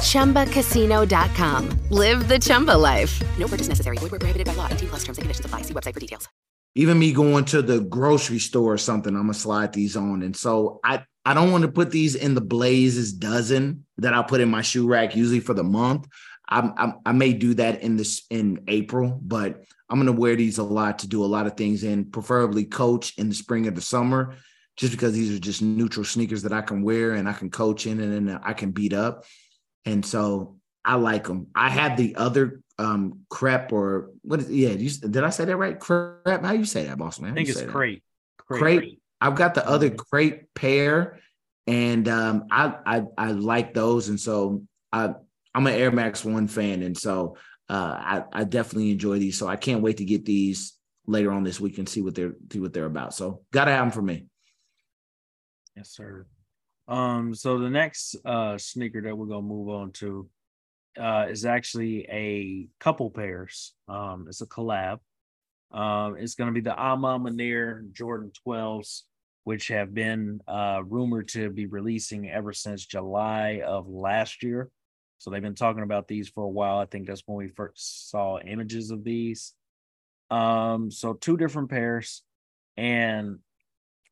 Chumba. ChumbaCasino.com. Live the Chumba life. No purchase necessary. Void where prohibited by law. 18 plus terms and conditions apply. See website for details. even me going to the grocery store or something, I'm gonna slide these on. And so I I don't want to put these in the Blazes dozen that I put in my shoe rack usually for the month. I'm, I'm I may do that in this in April, but I'm gonna wear these a lot to do a lot of things and preferably coach in the spring or the summer, just because these are just neutral sneakers that I can wear and I can coach in and then I can beat up. And so I like them. I have the other um crepe or what is yeah, you, did I say that right? Crepe? How you say that, boss man? I think it's that? crate. Crate. I've got the other crate pair, and um, I, I I like those, and so I I'm an Air Max One fan, and so uh, I I definitely enjoy these. So I can't wait to get these later on this week and see what they're see what they're about. So gotta have them for me. Yes, sir. Um, so the next uh sneaker that we're gonna move on to uh is actually a couple pairs. Um, it's a collab. Um, it's gonna be the A Ma Maniére Jordan 12s, which have been uh rumored to be releasing ever since July of last year. So they've been talking about these for a while. I think that's when we first saw images of these. Um, so two different pairs, and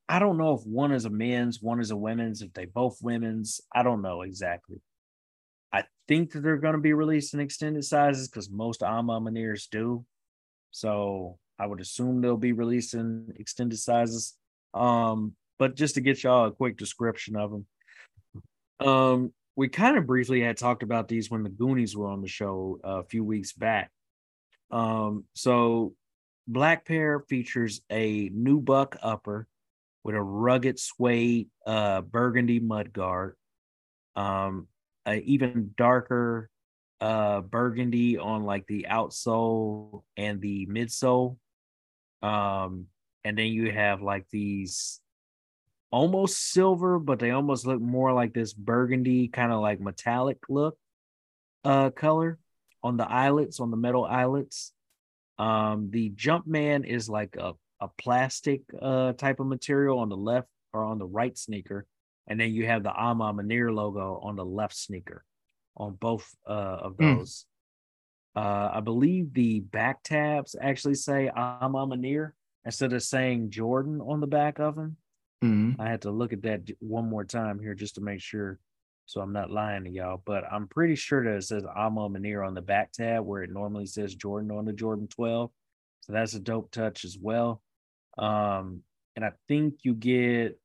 I don't know if one is a men's, one is a women's, if they both women's. I don't know exactly. I think that they're going to be releasing extended sizes because most Ama Maniers do. So I would assume they'll be releasing extended sizes. Um, but just to get y'all a quick description of them, um, we kind of briefly had talked about these when the Goonies were on the show a few weeks back. Um, so Black Pair features a nubuck upper with a rugged suede uh burgundy mudguard, um a even darker uh burgundy on like the outsole and the midsole um and then you have like these almost silver but they almost look more like this burgundy kind of like metallic look uh color on the eyelets on the metal eyelets. Um the Jumpman is like a a plastic uh type of material on the left or on the right sneaker and then you have the A Ma Maniére logo on the left sneaker on both uh of Hmm. those. Uh I believe the back tabs actually say A Ma Maniére instead of saying Jordan on the back of them Mhm. I had to look at that one more time here just to make sure so I'm not lying to y'all but I'm pretty sure that it says A Ma Maniére on the back tab where it normally says Jordan on the Jordan 12 so that's a dope touch as well. Um, and I think you get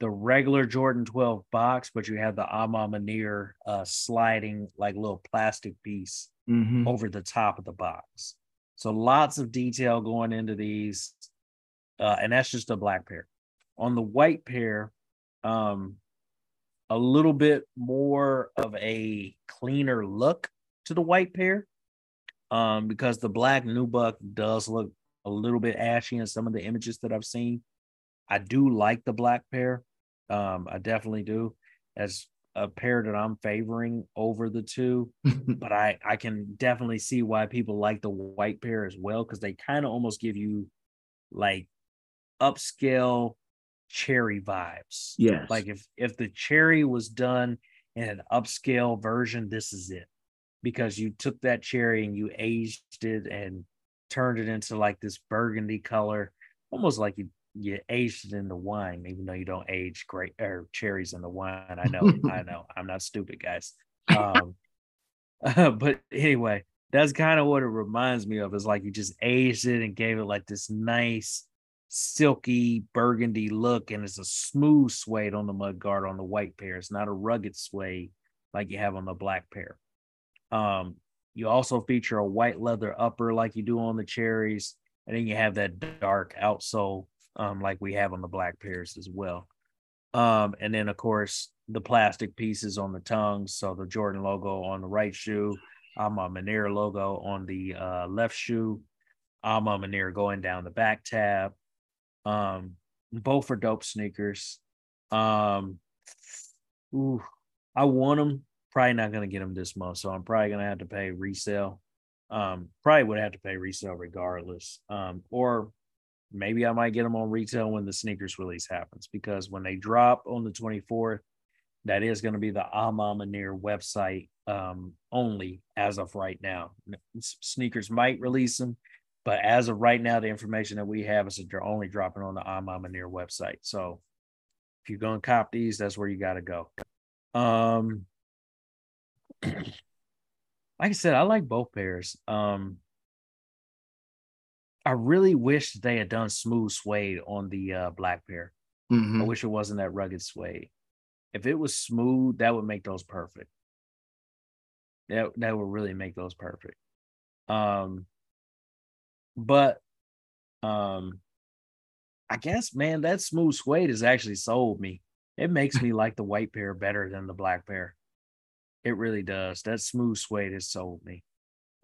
the regular Jordan 12 box, but you have the A Ma Maniére uh, sliding like little plastic piece Mhm. over the top of the box. So lots of detail going into these, uh, and that's just a black pair. On the white pair, um, a little bit more of a cleaner look to the white pair, um, because the black nubuck does look a little bit ashy in some of the images that I've seen. I do like the black pair. Um, I definitely do. As a pair that I'm favoring over the two, but I I can definitely see why people like the white pair as well because they kind of almost give you like upscale cherry vibes. Yes. Like if if the cherry was done in an upscale version, this is it. Because you took that cherry and you aged it and turned it into like this burgundy color, almost like you you aged it in the wine, even though you don't age great or cherries in the wine. I know, I know, I'm not stupid, guys. Um, but anyway, that's kind of what it reminds me of. Is like you just aged it and gave it like this nice, silky burgundy look, and it's a smooth suede on the mud guard on the white pair. It's not a rugged suede like you have on the black pair. Um, you also feature a white leather upper like you do on the cherries, and then you have that dark outsole um, like we have on the black pairs as well. Um, and then of course the plastic pieces on the tongues. So the Jordan logo on the right shoe, I'm a Manir logo on the uh, left shoe, I'm a Manir going down the back tab. Um, both are dope sneakers. Um, ooh, I want them. Probably not gonna get them this month, so I'm probably gonna have to pay resale. Um, probably would have to pay resale regardless. Um, or maybe I might get them on retail when the sneakers release happens because when they drop on the 24th, that is going to be the A Ma Maniére website um, only as of right now. Sneakers might release them, but as of right now, the information that we have is that they're only dropping on the Manir website. So if you're going to cop these, that's where you got to go. Um, like I said, I like both pairs. Um, I really wish they had done smooth suede on the uh, black pair. Mhm. I wish it wasn't that rugged suede. If it was smooth, that would make those perfect. That that would really make those perfect. Um, but um, I guess man, that smooth suede has actually sold me. It makes me like the white pair better than the black pair. It really does. That smooth suede has sold me.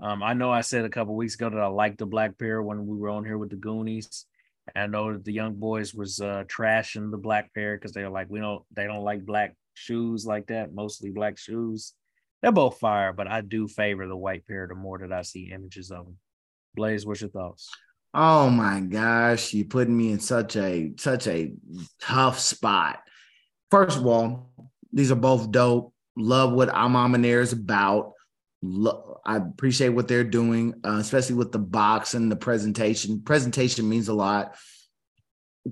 Um, I know I said a couple weeks ago that I liked the black pair when we were on here with the Goonies. And I know that the young boys was uh, trashing the black pair because they're like, we don't, they don't like black shoes like that, mostly black shoes. They're both fire, but I do favor the white pair the more that I see images of them. Blaze, what's your thoughts? Oh my gosh, you putting me in such a such a tough spot. First of all, these are both dope. Love what A Ma Maniére is about. Lo- I appreciate what they're doing, uh, especially with the box and the presentation. Presentation means a lot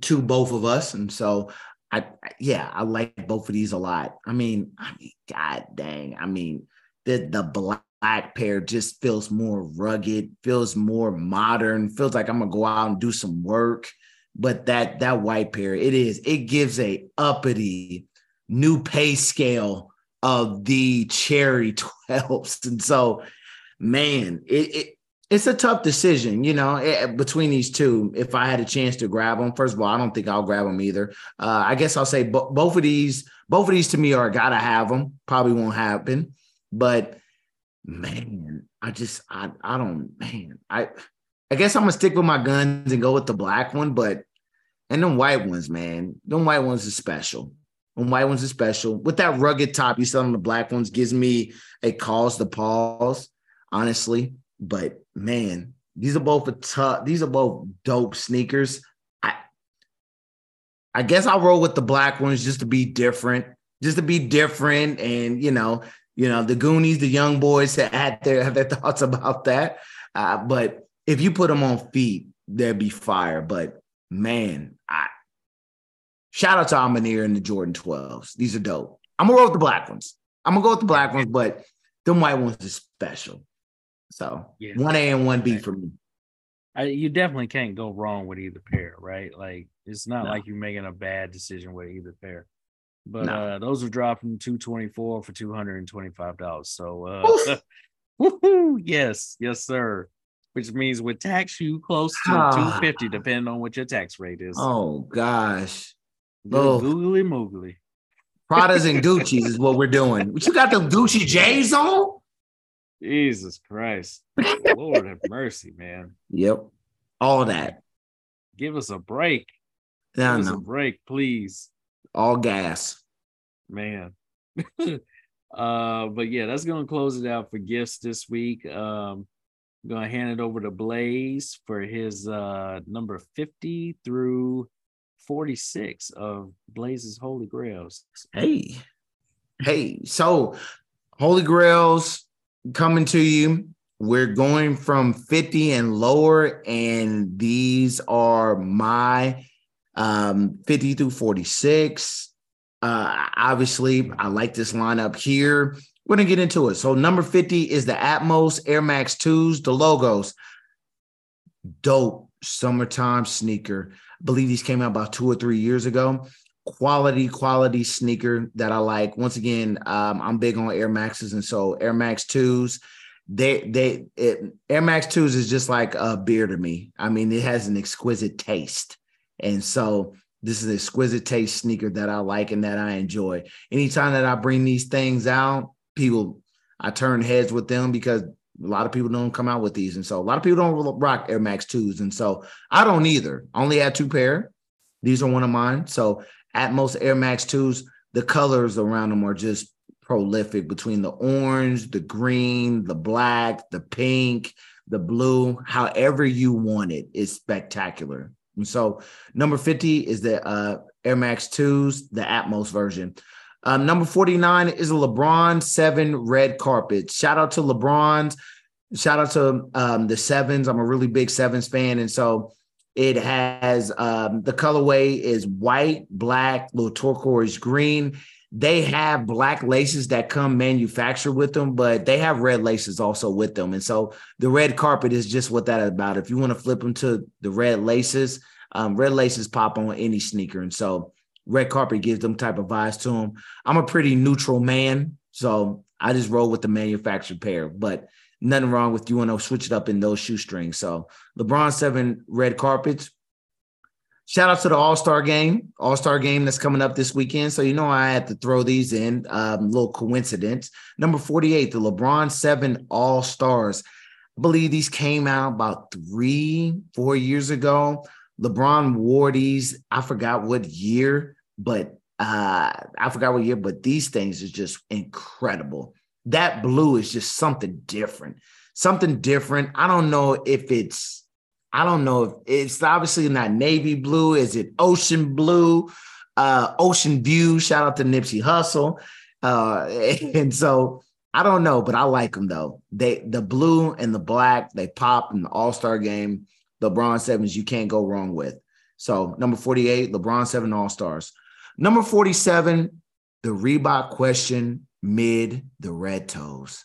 to both of us, and so I, I- yeah, I like both of these a lot. I mean, I mean, god dang, I mean, the the black pair just feels more rugged, feels more modern, feels like I'm gonna go out and do some work. But that that white pair, it is, it gives a uppity new pay scale of the cherry 12s. And so, man, it, it it's a tough decision, you know, eh, between these two. If I had a chance to grab them, first of all, I don't think I'll grab them either. Uh, I guess I'll say bo- both of these, both of these to me are gotta have them. Probably won't happen, but man, I just I I don't man I I guess I'm gonna stick with my guns and go with the black one, but and them white ones, man, them white ones are special. Them white ones are special. With that rugged top you sell on the black ones gives me a cause to pause, honestly. But man, these are both a tough. These are both dope sneakers. I I guess I'll roll with the black ones just to be different, just to be different, and you know, you know, the Goonies, the young boys that had their have their thoughts about that. Uh, but if you put them on feet, there'd be fire. But man, I shout out to Amanir and the Jordan 12s. These are dope. I'm gonna roll with the black ones. I'm gonna go with the black ones, but them white ones are special. So Yeah. one A and one B for me. I, you definitely can't go wrong with either pair, right? Like it's not No. like you're making a bad decision with either pair. But No. uh those are dropping 224 for $225. So uh woohoo, yes, yes, sir. Which means with tax you close to Ah. 250, depending on what your tax rate is. Oh gosh. Oh. Googly moogly. Pradas and Gucci's is what we're doing. But you got the Gucci J's on? Jesus Christ. Lord have mercy, man. Yep. All that. Give us a break. Give us a break, please. All gas. man. uh, but yeah, that's gonna close it out for gifts this week. Um, I'm gonna hand it over to Blaze for his uh number 50 through 46 of Blaze's Holy Grails. Hey. Hey. So Holy Grails coming to you. We're going from 50 and lower, and these are my um 50 through 46. Uh obviously, I like this lineup here. We're gonna get into it. So, number 50 is the Atmos Air Max 2s, the logos. Dope summertime sneaker. I believe these came out about two or three years ago. Quality, quality sneaker that I like. Once again, um, I'm big on Air Maxes, and so Air Max 2s they they it, Air Max 2s is just like a beer to me. I mean, it has an exquisite taste. And so this is an exquisite taste sneaker that I like and that I enjoy. Anytime that I bring these things out, people I turn heads with them because a lot of people don't come out with these. And so a lot of people don't rock Air Max 2s. And so I don't either. Only had two pair. These are one of mine. So Atmos Air Max 2s, the colors around them are just prolific between the orange, the green, the black, the pink, the blue, however you want it, is spectacular. And so number 50 is the uh, Air Max 2s, the Atmos version. Um, number 49 is a LeBron 7 red carpet. Shout out to LeBron's. Shout out to um, the sevens. I'm a really big sevens fan. And so it has um, the colorway is white, black, little turquoise green. They have black laces that come manufactured with them, but they have red laces also with them. And so the red carpet is just what that is about. If you want to flip them to the red laces, um, red laces pop on any sneaker. And so red carpet gives them type of vibes to them. I'm a pretty neutral man, so I just roll with the manufactured pair, but nothing wrong with you want to switch it up in those shoestrings. So LeBron 7 red carpets. Shout out to the All Star game, All Star game that's coming up this weekend. So, you know, I had to throw these in. Um, little coincidence. Number 48, the LeBron 7 All Stars. I believe these came out about three, four years ago. LeBron wore these. I forgot what year, but uh, I forgot what year, but these things is just incredible. That blue is just something different. Something different. I don't know if it's I don't know if it's obviously not navy blue. Is it ocean blue? Uh, ocean view. Shout out to Nipsey Hussle. Uh, and so I don't know, but I like them though. They the blue and the black they pop in the All Star game. LeBron sevens you can't go wrong with. So number forty eight, LeBron seven All Stars. Number forty seven, the Reebok question mid the red toes.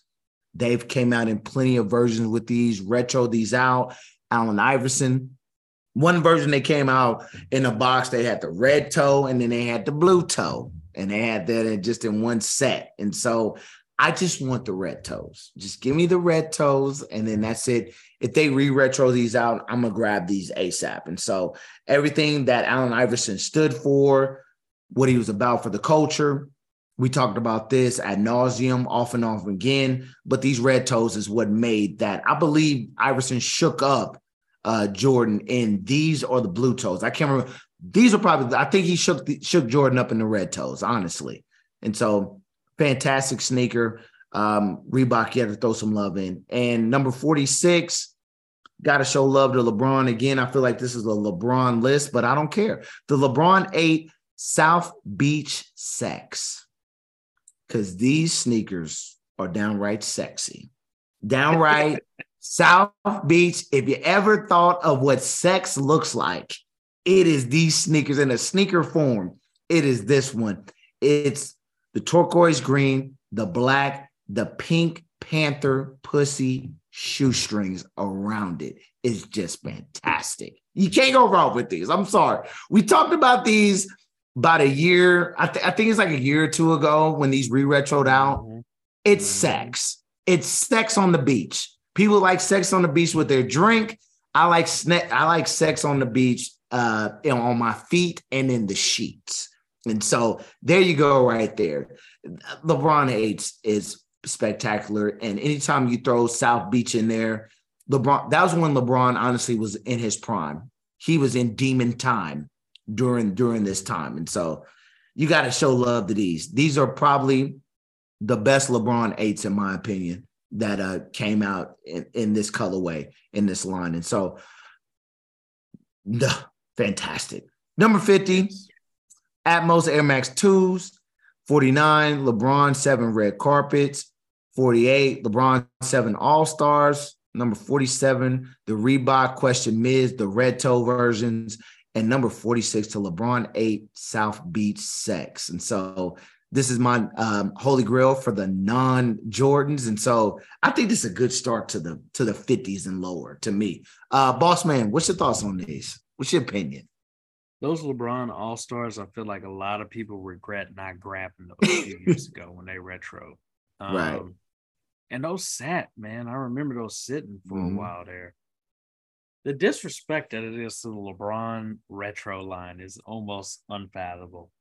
They've came out in plenty of versions with these. Retro these out. Allen Iverson. One version they came out in a box. They had the red toe and then they had the blue toe, and they had that just in one set. And so I just want the red toes. Just give me the red toes, and then that's it. If they re-retro these out, I'm gonna grab these ASAP. And so everything that Allen Iverson stood for, what he was about for the culture, we talked about this ad nauseum, off and off again. But these red toes is what made that. I believe Iverson shook up uh, Jordan in these or the blue toes. I can't remember. These are probably. I think he shook the, shook Jordan up in the red toes, honestly. And so, fantastic sneaker. Um, Reebok, you have to throw some love in. And number forty six, got to show love to LeBron again. I feel like this is a LeBron list, but I don't care. The LeBron eight South Beach Sex, because these sneakers are downright sexy, downright. South Beach, if you ever thought of what sex looks like, it is these sneakers in a sneaker form. It is this one. It's the turquoise green, the black, the pink panther pussy shoestrings around it. it is just fantastic. You can't go wrong with these. I'm sorry. We talked about these about a year. I, th- I think it's like a year or two ago when these re-retroed out. Mm-hmm. It's mm-hmm. sex. It's sex on the beach. People like sex on the beach with their drink. I like sne- I like sex on the beach uh, on my feet and in the sheets. And so there you go, right there. LeBron eights is spectacular. And anytime you throw South Beach in there, LeBron, that was when LeBron honestly was in his prime. He was in demon time during during this time. And so you got to show love to these. These are probably the best LeBron eights, in my opinion, that uh came out in, in this colorway in this line. And so duh, fantastic. Number 50, Atmos Air Max 2s, 49, LeBron 7 red carpets, 48, LeBron 7 All Stars, number 47, the Reebok Question Miz, the red toe versions, and number 46 to LeBron 8 South Beach Sex. And so this is my um, holy grail for the non Jordans, and so I think this is a good start to the to the 50s and lower to me. Uh, Boss man, what's your thoughts on these? What's your opinion? Those LeBron All Stars, I feel like a lot of people regret not grabbing those a few years ago when they retro. Um, Right. And those sat, man. I remember those sitting for Mhm. a while there. The disrespect that it is to the LeBron retro line is almost unfathomable.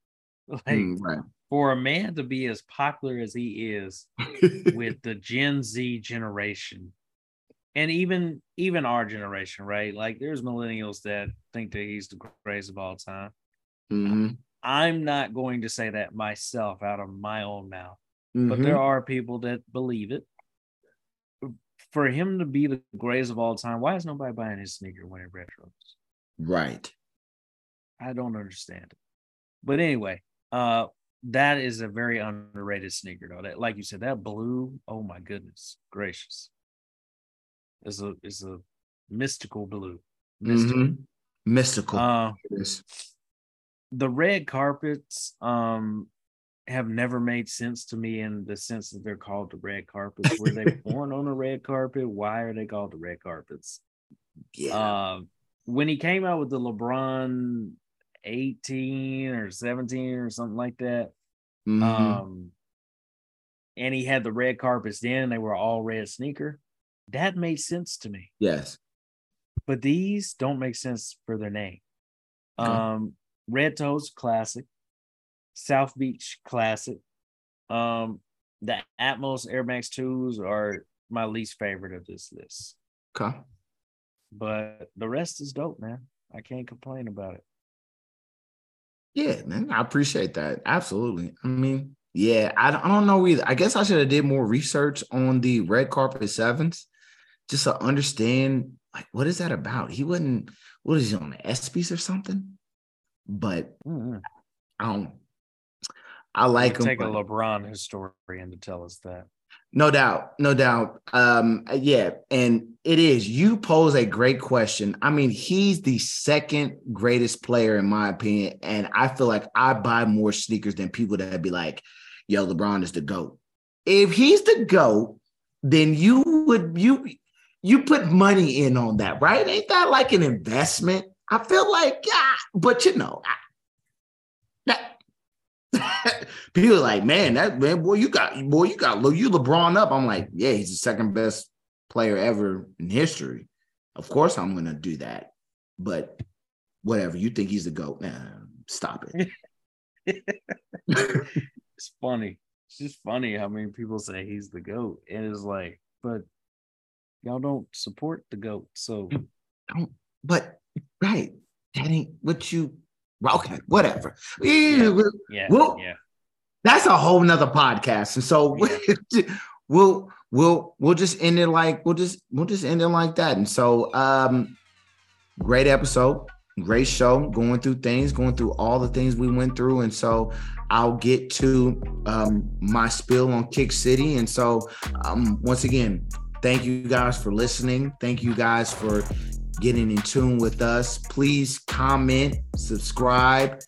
Like Mm, right. For a man to be as popular as he is with the Gen Z generation, and even even our generation, right? Like there's millennials that think that he's the greatest of all time. Mhm. I'm not going to say that myself out of my own mouth, but Mhm. there are people that believe it. For him to be the greatest of all time, why is nobody buying his sneaker when it retros? Right. I don't understand it. But anyway, uh, that is a very underrated sneaker, though. That, like you said, that blue. Oh my goodness gracious, is a is a mystical blue. Mystical. Mhm. Mystical. Uh, the red carpets um have never made sense to me in the sense that they're called the red carpets. Were they born on a red carpet? Why are they called the red carpets? Yeah. Um, when he came out with the LeBron 18 or 17 or something like that, Mhm. um, and he had the red carpets then, and they were all red sneaker. That made sense to me yes. but these don't make sense for their name. Okay. Um, Red Toes Classic, South Beach Classic. Um, the Atmos Air Max 2s are my least favorite of this list, Okay. but the rest is dope, man. I can't complain about it. Yeah, man. I appreciate that. Absolutely. I mean, yeah, I don't, I don't know either. I guess I should have did more research on the red carpet sevens just to understand like what is that about? He wasn't what is he on the ESPYs or something? But mm-hmm. I don't I like him. Take a LeBron historian to tell us that. No doubt, no doubt. Um, yeah, and it is. You pose a great question. I mean, he's the second greatest player in my opinion, and I feel like I buy more sneakers than people that be like, "Yo, LeBron is the goat." If he's the goat, then you would you you put money in on that, right? Ain't that like an investment? I feel like, yeah, but you know, I- that people are like, man, that man, boy, you got boy, you got you LeBron up. I'm like, yeah, he's the second best player ever in history. Of course, I'm gonna do that. But whatever, you think he's the GOAT. Nah, stop it. It's funny. It's just funny how many people say he's the GOAT. And it's like, but y'all don't support the GOAT. So don't but right, that ain't what you okay, whatever. Yeah, yeah, we'll- yeah. That's a whole nother podcast. And so we'll we'll we'll just end it like we'll just we'll just end it like that. And so um great episode, great show, going through things, going through all the things we went through. And so I'll get to um my spill on Kick City. And so um once again, thank you guys for listening. Thank you guys for getting in tune with us. Please comment, subscribe,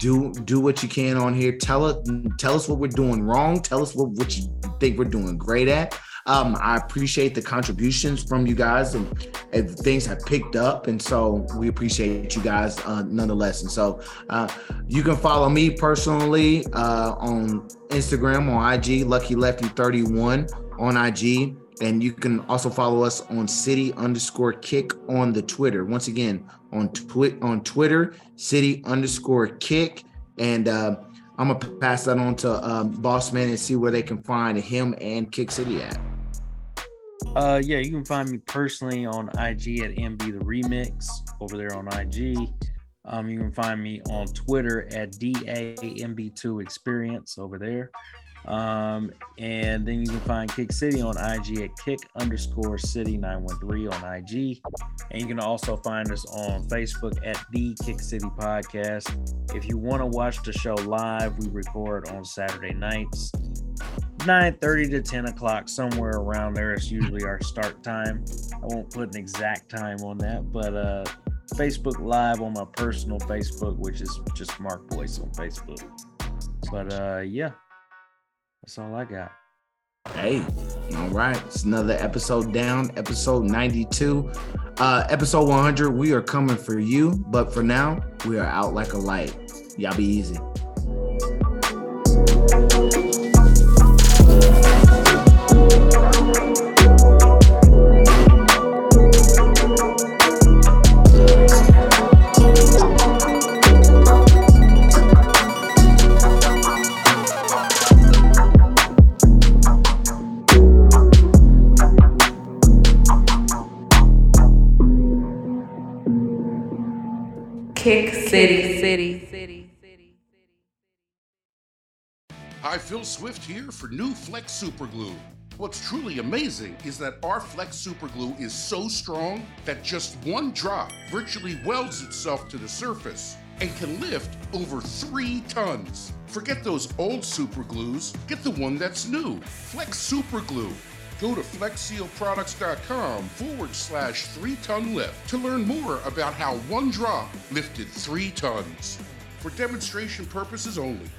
do do what you can on here. Tell us tell us what we're doing wrong. Tell us what, what you think we're doing great at. Um, I appreciate the contributions from you guys and, and things have picked up. And so we appreciate you guys uh, nonetheless. And so uh, you can follow me personally uh, on Instagram on IG, Lucky Lefty 31 on IG. And you can also follow us on city underscore kick on the Twitter. Once again, on twit on Twitter, city underscore kick. And uh, I'm gonna pass that on to um, Boss Man and see where they can find him and Kick City at. Uh, yeah, you can find me personally on IG at MB the Remix over there on IG. Um, you can find me on Twitter at DAMB2 Experience over there. Um, and then you can find Kick City on IG at kick underscore city 913 on IG. And you can also find us on Facebook at the Kick City Podcast. If you want to watch the show live, we record on Saturday nights, 9 30 to 10 o'clock, somewhere around there. It's usually our start time. I won't put an exact time on that, but uh Facebook Live on my personal Facebook, which is just Mark Boyce on Facebook. But uh yeah, that's all I got. Hey, all right. It's another episode down, episode 92. Uh episode 100, we are coming for you, but for now, we are out like a light. Y'all be easy. Kick City. City. Hi, Phil Swift here for new Flex Super Glue. What's truly amazing is that our Flex Super Glue is so strong that just one drop virtually welds itself to the surface and can lift over three tons. Forget those old superglues, get the one that's new. Flex Super Glue. Go to flexsealproducts.com forward slash three ton lift to learn more about how one drop lifted three tons. For demonstration purposes only,